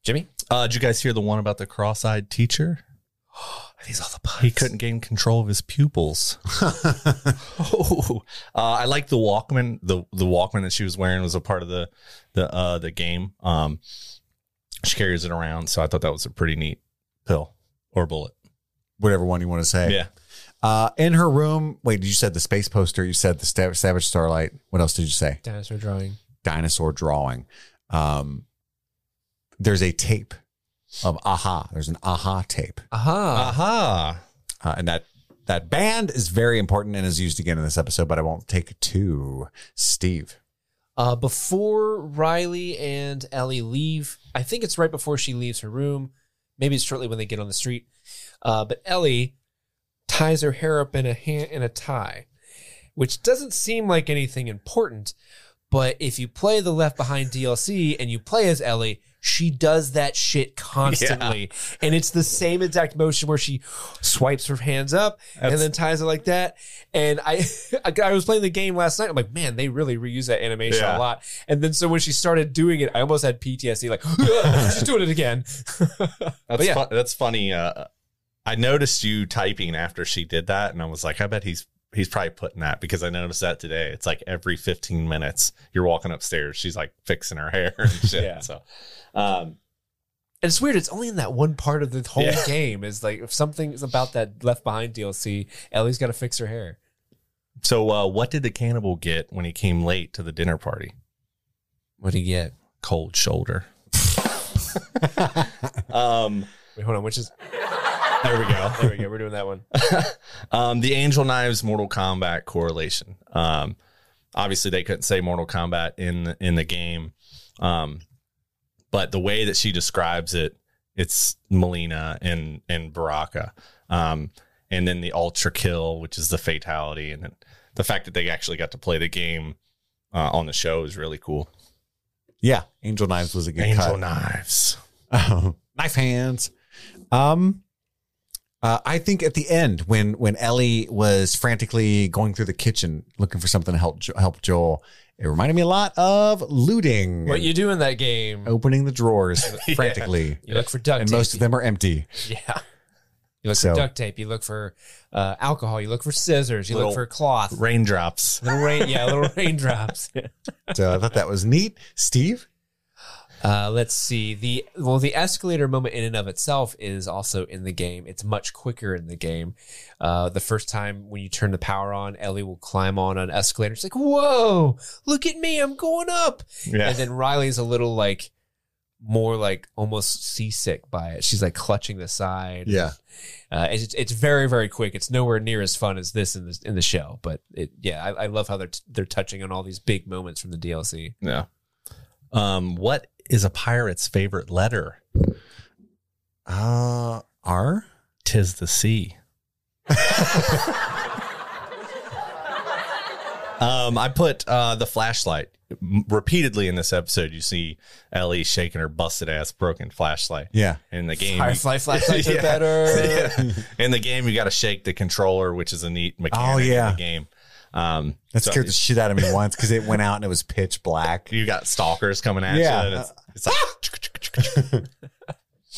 Jimmy? Uh, did you guys hear the one about the cross-eyed teacher? Are these all the puns? He couldn't gain control of his pupils. oh, uh, I like the Walkman. the The Walkman that she was wearing was a part of the the uh, the game. Um, she carries it around, so I thought that was a pretty neat pill or bullet. Whatever one you want to say. Yeah, Uh, in her room. Wait, you said the space poster. You said the Sta- Savage Starlight. What else did you say? Dinosaur drawing. Dinosaur drawing. Um, there's a tape of a-ha. There's an a-ha tape. Aha. aha. Uh, and that that band is very important and is used again in this episode, but I won't take two. Steve. Uh, before Riley and Ellie leave, I think it's right before she leaves her room. Maybe it's shortly when they get on the street. Uh, but Ellie ties her hair up in a hand in a tie, which doesn't seem like anything important. But if you play the Left Behind DLC and you play as Ellie, she does that shit constantly, and it's the same exact motion where she swipes her hands up and then ties it like that. And I, I was playing the game last night. I'm like, man, they really reuse that animation Yeah. a lot. And then so when she started doing it, I almost had PTSD. Like, she's doing it again. That's yeah. fun, that's funny. Uh, I noticed you typing after she did that, and I was like, I bet he's he's probably putting that because I noticed that today. It's like every 15 minutes you're walking upstairs, she's like fixing her hair and shit. Yeah. So, um, And it's weird. It's only in that one part of the whole Yeah. game. Is like if something's about that Left Behind DLC, Ellie's got to fix her hair. so uh, what did the cannibal get when he came late to the dinner party? What do he get? Cold shoulder. um, Wait, hold on. Which is there we go. there we go. We're doing that one. um, the Angel Knives Mortal Kombat correlation. Um, obviously, they couldn't say Mortal Kombat in the, in the game, um, but the way that she describes it, it's Mileena and and Baraka, um, and then the Ultra Kill, which is the fatality, and then the fact that they actually got to play the game uh, on the show is really cool. Yeah, Angel Knives was a good Angel cut. Knives. Knife hands. Um, uh, I think at the end when when Ellie was frantically going through the kitchen looking for something to help Jo- help Joel, it reminded me a lot of looting. What you do in that game? opening the drawers frantically, You look for duct and tape. most of them are empty. Yeah. You look So- for duct tape. You look for uh, alcohol. You look for scissors. You Little look for cloth. Raindrops. Little rain. Yeah, little raindrops. So I thought that was neat. Steve, Uh, let's see. The well, the escalator moment in and of itself is also in the game. It's much quicker in the game. Uh, the first time when you turn the power on, Ellie will climb on an escalator. It's like, whoa, look at me, I'm going up. Yeah. And then Riley's a little like more like almost seasick by it. She's like clutching the side. Yeah. Uh, it's it's very very quick. It's nowhere near as fun as this in the in the show, but it yeah, I, I love how they're t- they're touching on all these big moments from the DLC. Yeah. Um, what is a pirate's favorite letter? Uh, R? Tis the sea. um, I put uh, the flashlight repeatedly in this episode. You see Ellie shaking her busted ass broken flashlight. Yeah. In the game, Firefly flashlights are Yeah. better. Yeah. In the game, you got to shake the controller, which is a neat mechanic Oh, yeah. in the game. Um, That so scared the shit out of me once because it went out and it was pitch black. you got stalkers coming at Yeah. you. And it's, it's like ah!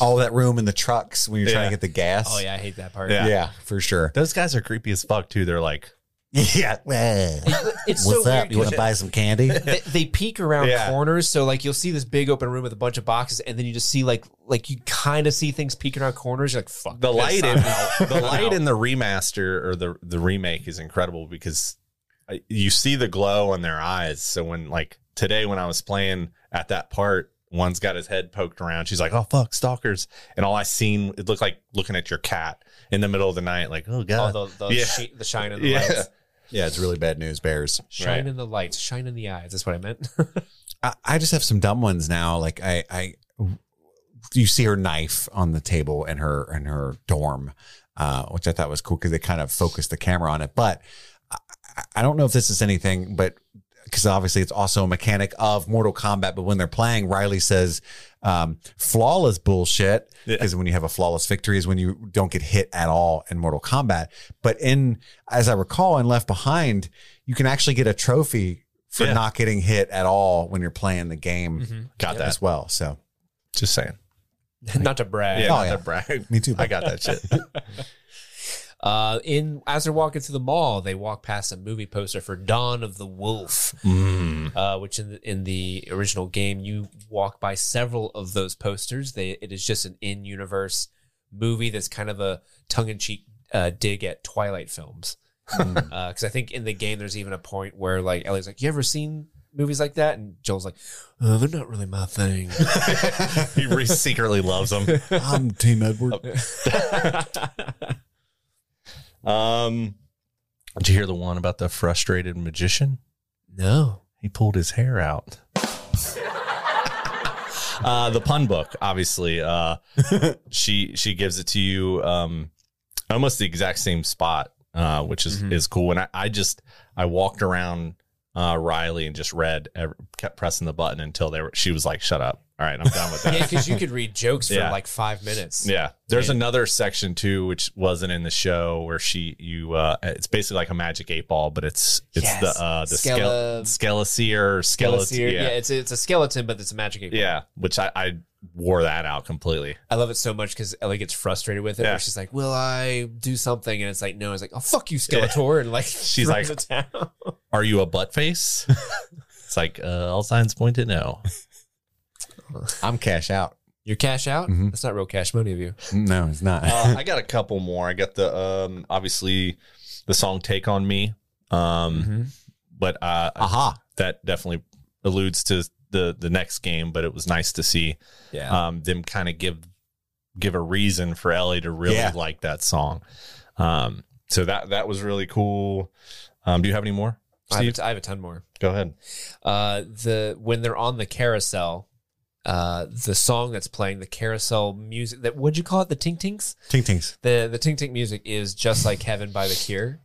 All that room in the trucks when you're trying Yeah. to get the gas. Oh yeah, I hate that part. Yeah. Yeah, for sure. those guys are creepy as fuck too. They're like, Yeah. Well, It's what's so up? weird You want to buy some candy? they, they peek around Yeah. corners, so like you'll see this big open room with a bunch of boxes, and then you just see like like you kind of see things peeking around corners. You're like, fuck. the light in the light in the remaster or the the remake is incredible because I- you see the glow in their eyes. So when like today when I was playing at that part, one's got his head poked around. She's like, "Oh fuck, stalkers!" And all I seen it looked like looking at your cat in the middle of the night. Like, oh Oh, god, the, the, Yeah. shi- the shine in the Yeah. lights. yeah, it's really bad news, Bears. Shine Right. in the lights. Shine in the eyes. That's what I meant. I, I just have some dumb ones now. Like I, I, you see her knife on the table in her in her dorm, uh, which I thought was cool because they kind of focused the camera on it. But I, I don't know if this is anything, but because obviously it's also a mechanic of Mortal Kombat. But when they're playing, Riley says, um, "Flawless bullshit," Yeah. because when you have a flawless victory is when you don't get hit at all in Mortal Kombat. But in, as I recall, in Left Behind, you can actually get a trophy for Yeah. not getting hit at all when you're playing the game got that. as well. So Just saying. Not to brag. Yeah, Oh, not yeah. to brag. me too. I got that shit. Uh, in as they're walking through the mall, they walk past a movie poster for Dawn of the Wolf, Mm. uh, which in the, in the original game you walk by several of those posters. They it is just an in-universe movie that's kind of a tongue-in-cheek uh, dig at Twilight films. Because I think in the game there's even a point where like Ellie's like, "You ever seen movies like that?" And Joel's like, uh, "They're not really my thing." he re- secretly loves them. I'm Team Edward. Um, did you hear the one about the frustrated magician? no. He pulled his hair out. uh, the pun book, obviously. Uh, she she gives it to you um, almost the exact same spot, uh, which is is cool. And I, I just I walked around uh, Riley and just read, kept pressing the button until they were. She was like, "Shut up! All right, I'm done with that." Yeah, because you could read jokes for Yeah. like five minutes. Yeah. There's And- another section too, which wasn't in the show where she you uh it's basically like a magic eight ball, but it's it's Yes. the uh the Skele- skele- skeleseer Skeleton. skeleton Yeah. yeah. it's it's a skeleton, but it's a magic. eight ball. yeah which I, I wore that out completely I love it so much because Ellie gets frustrated with it. Yeah. She's like, "Will I do something?" And it's like, "No." It's like, "Oh fuck you, Skeletor!" And like, She's like- are you a butt face it's like uh, all signs point to no I'm cash out. "You're cash out." Mm-hmm. That's not real cash money of you. No, it's not. uh, I got a couple more I got the um obviously the song take on me um but uh Aha. that definitely alludes to the the next game but it was nice to see Yeah. um, them kind of give give a reason for Ellie to really Yeah. like that song. Um, so that that was really cool. Um, do you have any more? I, have a Steve? t- I have a ton more. Go ahead. Uh, the when they're on the carousel, uh, the song that's playing, the carousel music. That what'd you call it? The Tink Tinks. Ting tings. The the Tink Tink music is just like Heaven by the Cure.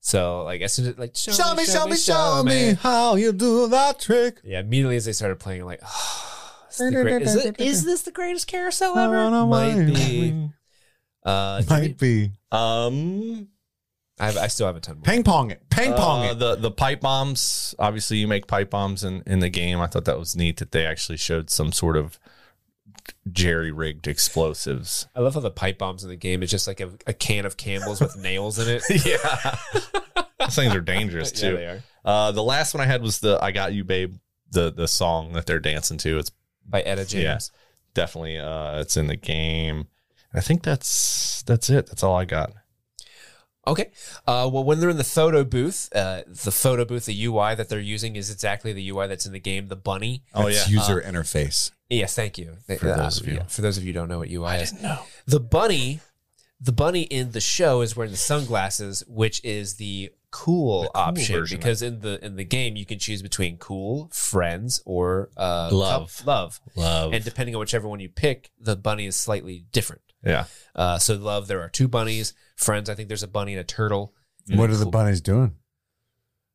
So like as soon as like show, Show me, show me, show me how you do that trick. Yeah, immediately as they started playing, I'm like, oh, is, great- is, it, is this the greatest carousel ever? I don't Might might be. Uh, Might be. Um, I, have, I still have a ton more. Ping pong it. Ping pong uh, it. the the pipe bombs. Obviously, you make pipe bombs in in the game. I thought that was neat that they actually showed some sort of jerry rigged explosives. I love how the pipe bombs in the game is just like a, a can of Campbell's with nails in it. yeah, those things are dangerous yeah, too. they are. Uh, the last one I had was the "I Got You, Babe." The the song that they're dancing to. It's By Etta James. Yeah. definitely uh it's in the game. I think that's that's it. That's all I got. Okay. Uh, well, when they're in the photo booth, uh, the photo booth, the UI that they're using is exactly the UI that's in the game. The bunny. Oh It's yeah. user interface. Yes, thank you. For those of you. yeah, for those of you who don't know what UI is, know. the bunny, the bunny in the show is wearing the sunglasses, which is the cool, option version. because in the in the game you can choose between cool, friends, or uh, Love. cou- love, Love. and depending on whichever one you pick, the bunny is slightly different. yeah. Uh, so love, there are two bunnies. Friends, I think there's a bunny and a turtle. What are the bunnies doing?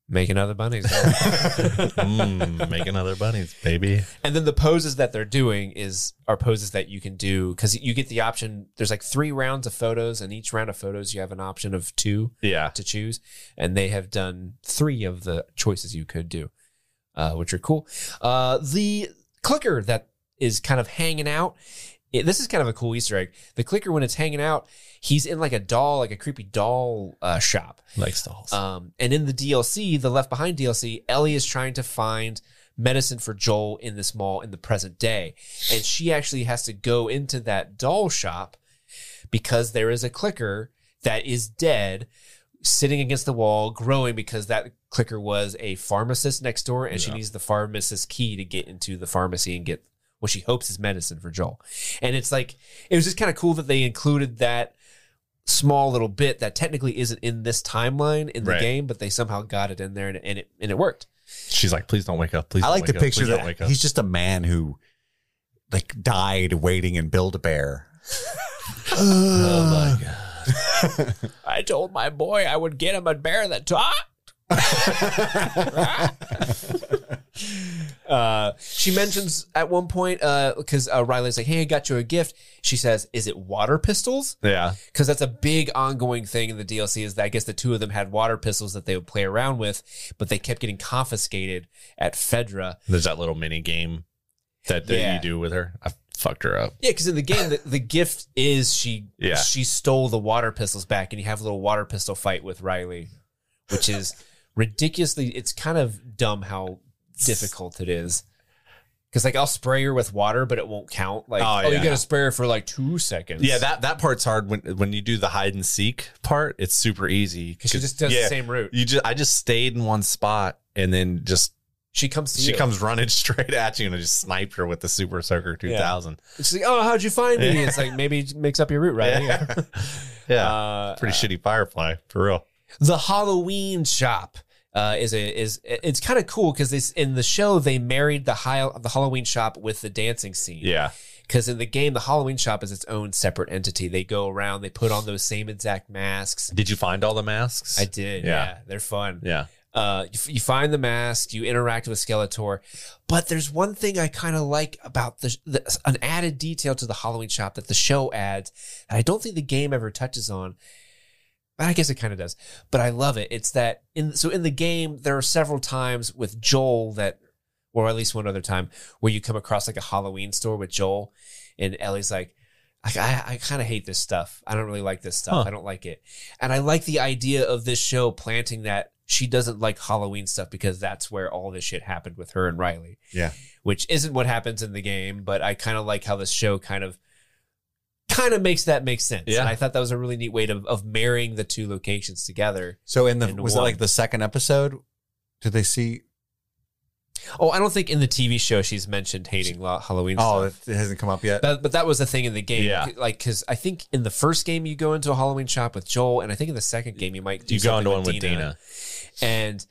Making other bunnies. mm, making other bunnies, baby. and then the poses that they're doing is are poses that you can do because you get the option. There's like three rounds of photos, and each round of photos you have an option of two Yeah. to choose, and they have done three of the choices you could do, uh, which are cool. Uh, the clicker that is kind of hanging out. It, this is kind of a cool Easter egg. The clicker, when it's hanging out, he's in like a doll, like a creepy doll uh, shop. Like stalls. Um, and in the DLC, the Left Behind DLC, Ellie is trying to find medicine for Joel in this mall in the present day. And she actually has to go into that doll shop because there is a clicker that is dead sitting against the wall growing because that clicker was a pharmacist next door and she needs the pharmacist key to get into the pharmacy and get what she hopes is medicine for Joel. And it's like it was just kind of cool that they included that small little bit that technically isn't in this timeline in the Right. game, but they somehow got it in there and it and it, and it worked. She's like, please don't wake up. Please. I don't like the up. picture Please that wake up. he's just a man who like died waiting in Build a Bear. oh my god. I told my boy I would get him a bear that talked. uh, she mentions at one point because uh, Riley's like, "Hey, I got you a gift." She says, "Is it water pistols?" Yeah. Because that's a big ongoing thing in the DLC. Is that I guess the two of them had water pistols that they would play around with, but they kept getting confiscated at Fedra. There's that little mini game that, that Yeah. you do with her. I fucked her up. Yeah, because in the game, the, the gift is she Yeah. she stole the water pistols back, and you have a little water pistol fight with Riley, which is ridiculously. It's kind of dumb how difficult it is. Because like I'll spray her with water, but it won't count. Like Oh, oh, you yeah. got to spray her for like two seconds. Yeah, that that part's hard when when you do the hide and seek part. It's super easy because she just does yeah, the same route. You just I just stayed in one spot and then just She comes to she you. comes running straight at you and I just sniped her with the Super Soaker 2000. She's like, "Oh, how'd you find me?" It's like maybe it makes up your route, right? Yeah. Yeah. Uh, Pretty shitty Firefly for real. the Halloween shop uh, is a is it's kind of cool because this in the show they married the high, the Halloween shop with the dancing scene. Yeah. Because in the game, the Halloween shop is its own separate entity. They go around, they put on those same exact masks. Did you find all the masks? I did. Yeah. Yeah, they're fun. Yeah. Uh, you, you find the mask, you interact with Skeletor, but there's one thing I kind of like about the, the an added detail to the Halloween shop that the show adds, and I don't think the game ever touches on. But I guess it kind of does. But I love it. It's that in so in the game there are several times with Joel that, or at least one other time where you come across like a Halloween store with Joel, and Ellie's like. I, I, I kind of hate this stuff. I don't really like this stuff. Huh. I don't like it. And I like the idea of this show planting that she doesn't like Halloween stuff because that's where all this shit happened with her and Riley, Yeah. which isn't what happens in the game. But I kind of like how this show kind of kind of makes that make sense. Yeah. And I thought that was a really neat way to, of marrying the two locations together. So in the In was it like the second episode? Did they see? Oh, I don't think in the TV show she's mentioned hating lo- Halloween Oh, stuff. it hasn't come up yet. But, but that was the thing in the game. Yeah. Like, because I think in the first game you go into a Halloween shop with Joel, and I think in the second game you might do You go into one with Dina. and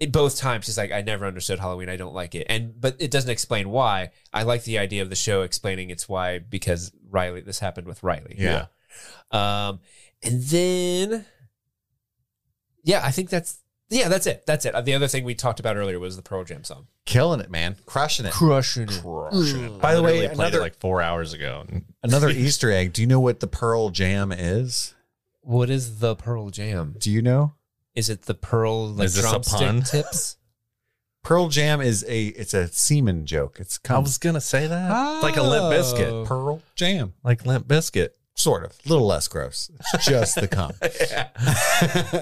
it, both times she's like, I never understood Halloween. I don't like it. And but it doesn't explain why. I like the idea of the show explaining it's why because Riley. This happened with Riley. Yeah. Um, and then yeah, I think that's yeah, that's it. That's it. Uh, The other thing we talked about earlier was the Pearl Jam song. Killing it, man. Crushing it. Crushing it. By the way, Literally played another- it like four hours ago. Another Easter egg. Do you know what the Pearl Jam is? What is the Pearl Jam? Do you know? Is it the Pearl like Is this a drumstick pun? tips? Pearl Jam is a it's a semen joke. It's I come was gonna say that. It's like a limp Oh. biscuit. Pearl Jam. Like Limp Bizkit. Sort of. A little less gross. It's just the cum.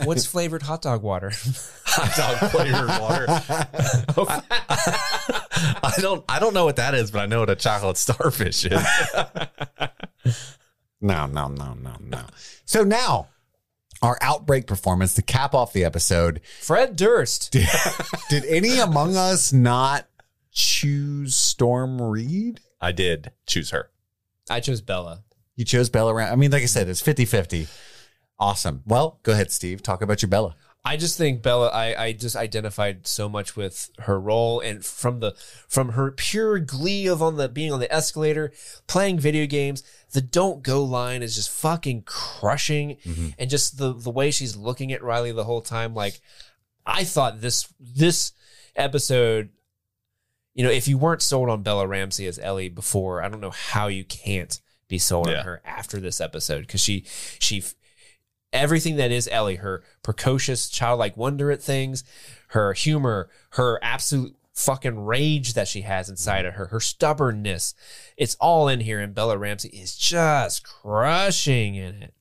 What's flavored hot dog water? Hot dog flavored water. I don't I don't know what that is, but I know what a chocolate starfish is. No, no, no, no, no. So now our outbreak performance to cap off the episode. Fred Durst. Did, did any among us not choose Storm Reed? I did choose her. I chose Bella. You chose Bella. Ram- I mean, like I said, it's 50 50. Awesome. Well, go ahead, Steve. Talk about your Bella. I just think Bella. I, I just identified so much with her role, and from the from her pure glee of on the being on the escalator, playing video games. The "Don't go" line is just fucking crushing, mm-hmm. and just the the way she's looking at Riley the whole time. Like, I thought this this episode. You know, if you weren't sold on Bella Ramsey as Ellie before, I don't know how you can't be sold Yeah. on her after this episode because she she everything that is Ellie, her precocious childlike wonder at things, her humor, her absolute fucking rage that she has inside of her, her stubbornness. It's all in here, and Bella Ramsey is just crushing in it.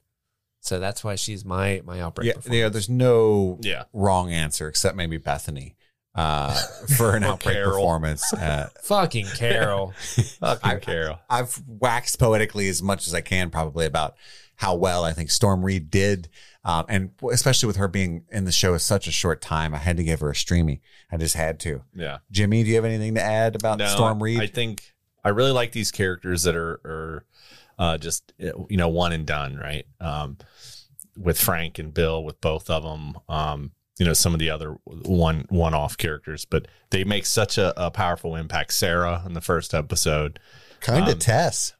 So that's why she's my my outbreak. Yeah, performance. yeah, there's no Yeah. wrong answer except maybe Bethany uh, for an Or outbreak Carol. performance. Uh, Fucking Carol. Fucking I- Carol. I've waxed poetically as much as I can, probably about how well I think Storm Reed did, um, and especially with her being in the show such a short time, I had to give her a streamy. I just had to. Yeah. Jimmy, do you have anything to add about Storm Reed? I think I really like these characters that are are uh, just you know one and done, right? Um, with Frank and Bill, with both of them. Um, you know some of the other one one off characters, but they make such a, a powerful impact. Sarah in the first episode, kind of um, Tess.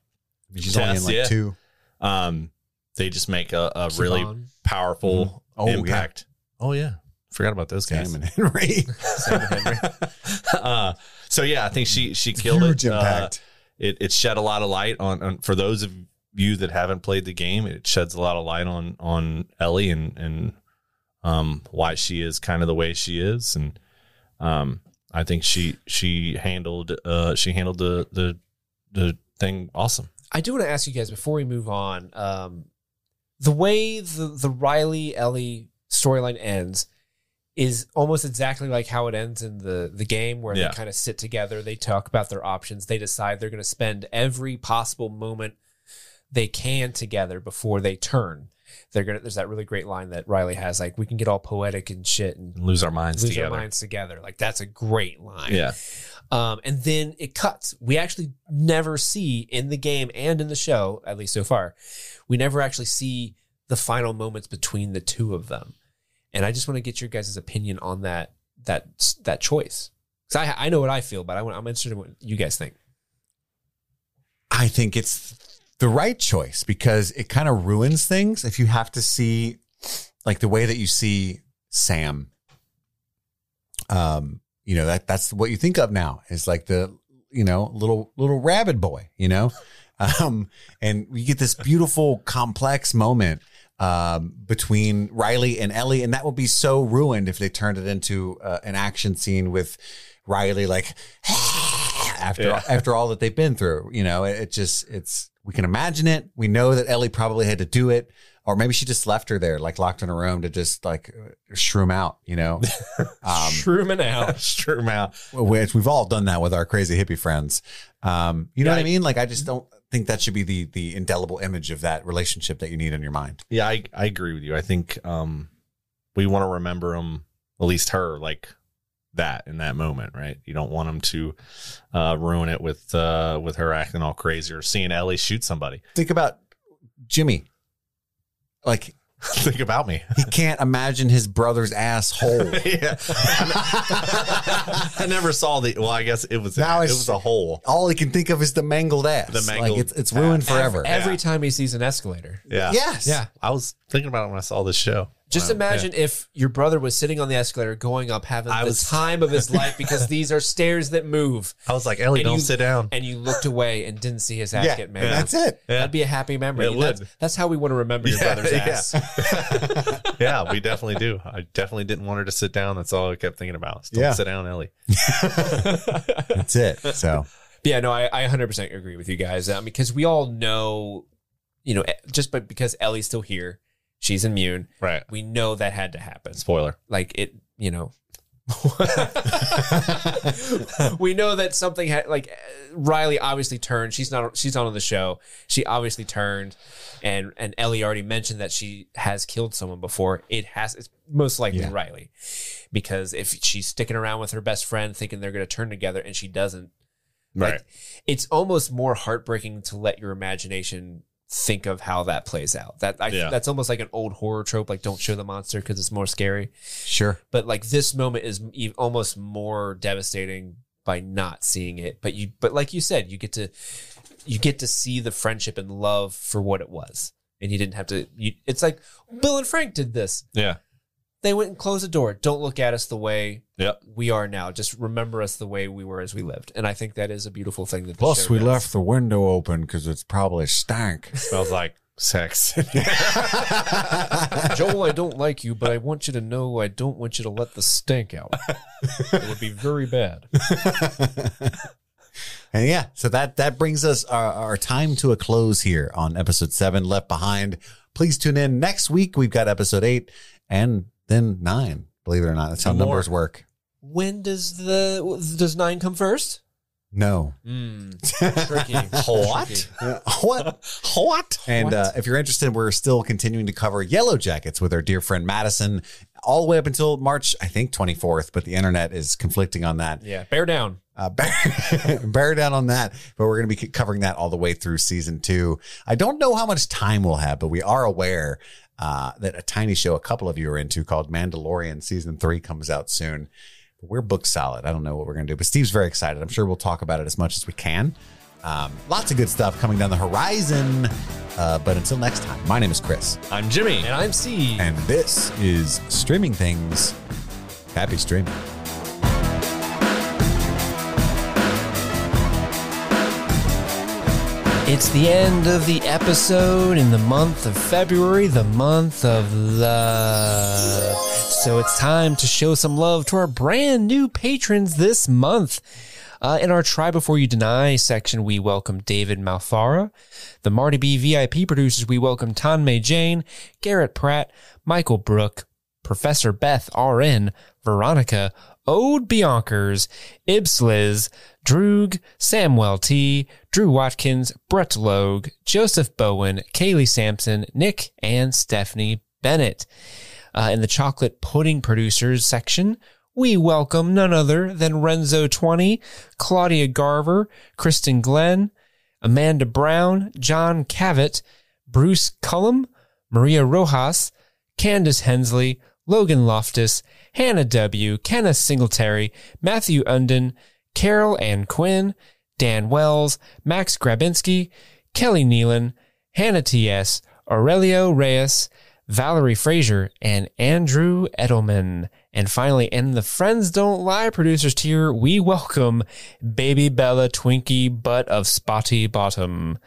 She's only in like yeah. two. um, they just make a, a really Siobhan, powerful Oh, yeah. impact. Oh yeah, forgot about those guys. Sam and Henry. Sam and Henry. uh, so yeah, I think she she killed Huge it. Uh, it it shed a lot of light on, on for those of you that haven't played the game. It sheds a lot of light on on Ellie and and um why she is kind of the way she is, and um I think she she handled uh she handled the the the thing awesome. I do want to ask you guys before we move on. Um, the way the the Riley Ellie storyline ends is almost exactly like how it ends in the the game, where Yeah. they kind of sit together, they talk about their options, they decide they're going to spend every possible moment they can together before they turn. They're gonna. There's that really great line that Riley has, like, "We can get all poetic and shit and And lose our minds lose together. our minds together." Like that's a great line. Yeah, Um, and then it cuts. We actually never see in the game and in the show, at least so far, we never actually see the final moments between the two of them. And I just want to get your guys' opinion on that that that choice. Because I I know what I feel, but I want, I'm interested in what you guys think. I think it's the right choice because it kind of ruins things if you have to see like the way that you see Sam. Um, you know, that that's what you think of now is like the, you know, little little rabbit boy, you know? Um, and we get this beautiful complex moment um between Riley and Ellie and that would be so ruined if they turned it into uh, an action scene with Riley like after Yeah. after all that they've been through. You know, it, it just it's we can imagine it. We know that Ellie probably had to do it, or maybe she just left her there, like locked in a room to just like shroom out. You know, um, Truman out. that's out. Which we've all done that with our crazy hippie friends. Um, you know Yeah, what I I- mean? Like I just don't think that should be the the indelible image of that relationship that you need in your mind. Yeah, I, I agree with you. I think um, we want to remember them, at least her, like that in that moment, right? You don't want them to uh, ruin it with uh, with her acting all crazy or seeing Ellie shoot somebody. Think about Jimmy. Like Think about me. he can't imagine his brother's asshole. yeah, I never saw the. Well, I guess it was Now it was a hole. All he can think of is the mangled ass. The mangled like it's it's ruined ass. forever. Every time he sees an escalator. Yeah, Yes. Yeah. I was thinking about it when I saw this show. Just Wow. imagine if your brother was sitting on the escalator going up, having I the was- time of his life because these are stairs that move. I was like, Ellie, And don't you- sit down. and you looked away and didn't see his ass Yeah, get mangled. that's it. Yeah. That'd be a happy memory. It That's, would. that's how we want to remember your Yeah, brother's ass. yeah, we definitely do. I definitely didn't want her to sit down. That's all I kept thinking about. Don't Yeah. sit down, Ellie. That's it. So But yeah, no, I, I 100% agree with you guys. Um, because we all know, you know, eh, just but because Ellie's still here, she's immune. Right. We know that had to happen. Spoiler. Like it, you know, we know that something had like Riley obviously turned. She's not. She's not on the show. She obviously turned, and and Ellie already mentioned that she has killed someone before. It has. It's most likely Yeah. Riley, because if she's sticking around with her best friend, thinking they're going to turn together, and she doesn't, Right. like, it's almost more heartbreaking to let your imagination think of how that plays out. That I, Yeah. that's almost like an old horror trope. Like, don't show the monster because it's more scary Sure. but like this moment is e- almost more devastating by not seeing it but you but like you said you get to you get to see the friendship and love for what it was and you didn't have to you, it's like bill and frank did this yeah. They went and closed the door don't look at us the way Yep. we are now just remember us the way we were as we lived and i think that is a beautiful thing that the Plus, we does. left the window open because it's probably stank. Smells like sex. joel i don't like you but i want you to know i don't want you to let the stink out it would be very bad And yeah, so that that brings us our, our time to a close here on episode seven, Left Behind. Please tune in next week. We've got episode eight and then nine. Believe it or not, that's how Two more. numbers work. when does the does nine come first No, Mm, tricky. What? Tricky. what? what? And uh, if you're interested, we're still continuing to cover Yellow Jackets with our dear friend Madison, all the way up until March, I think 24th. But the internet is conflicting on that. Yeah, bear down. Uh, bear, bear down on that, but we're going to be covering that all the way through season two. I don't know how much time we'll have, but we are aware uh, that a tiny show a couple of you are into called Mandalorian season three comes out soon. We're booked solid. I don't know what we're going to do, but Steve's very excited. I'm sure we'll talk about it as much as we can. Um, lots of good stuff coming down the horizon. Uh, but until next time, my name is Chris, I'm Jimmy. And I'm C. and this is Streaming Things. Happy streaming. It's the end of the episode in the month of February, the month of love. So it's time to show some love to our brand new patrons this month. Uh, in our Try Before You Deny section, we welcome David Malfara. The Marty B VIP producers, we welcome Tanmay Jane, Garrett Pratt, Michael Brook, Professor Beth RN, Veronica, Ode Biankers, Ibsliz, Droog, Samuel T, Drew Watkins, Brett Logue, Joseph Bowen, Kaylee Sampson, Nick, and Stephanie Bennett. Uh, in the chocolate pudding producers section, we welcome none other than Renzo20, Claudia Garver, Kristen Glenn, Amanda Brown, John Cavett, Bruce Cullum, Maria Rojas, Candace Hensley, Logan Loftus, Hannah W., Kenneth Singletary, Matthew Unden, Carol Ann Quinn, Dan Wells, Max Grabinski, Kelly Nealon, Hannah T.S., Aurelio Reyes, Valerie Frazier, and Andrew Edelman. And finally, in the Friends Don't Lie producers tier, we welcome Baby Bella Twinkie Butt of Spotty Bottom.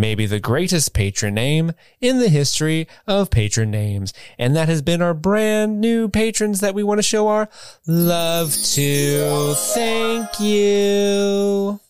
Maybe the greatest patron name in the history of patron names. And that has been our brand new patrons that we want to show our love to. Thank you.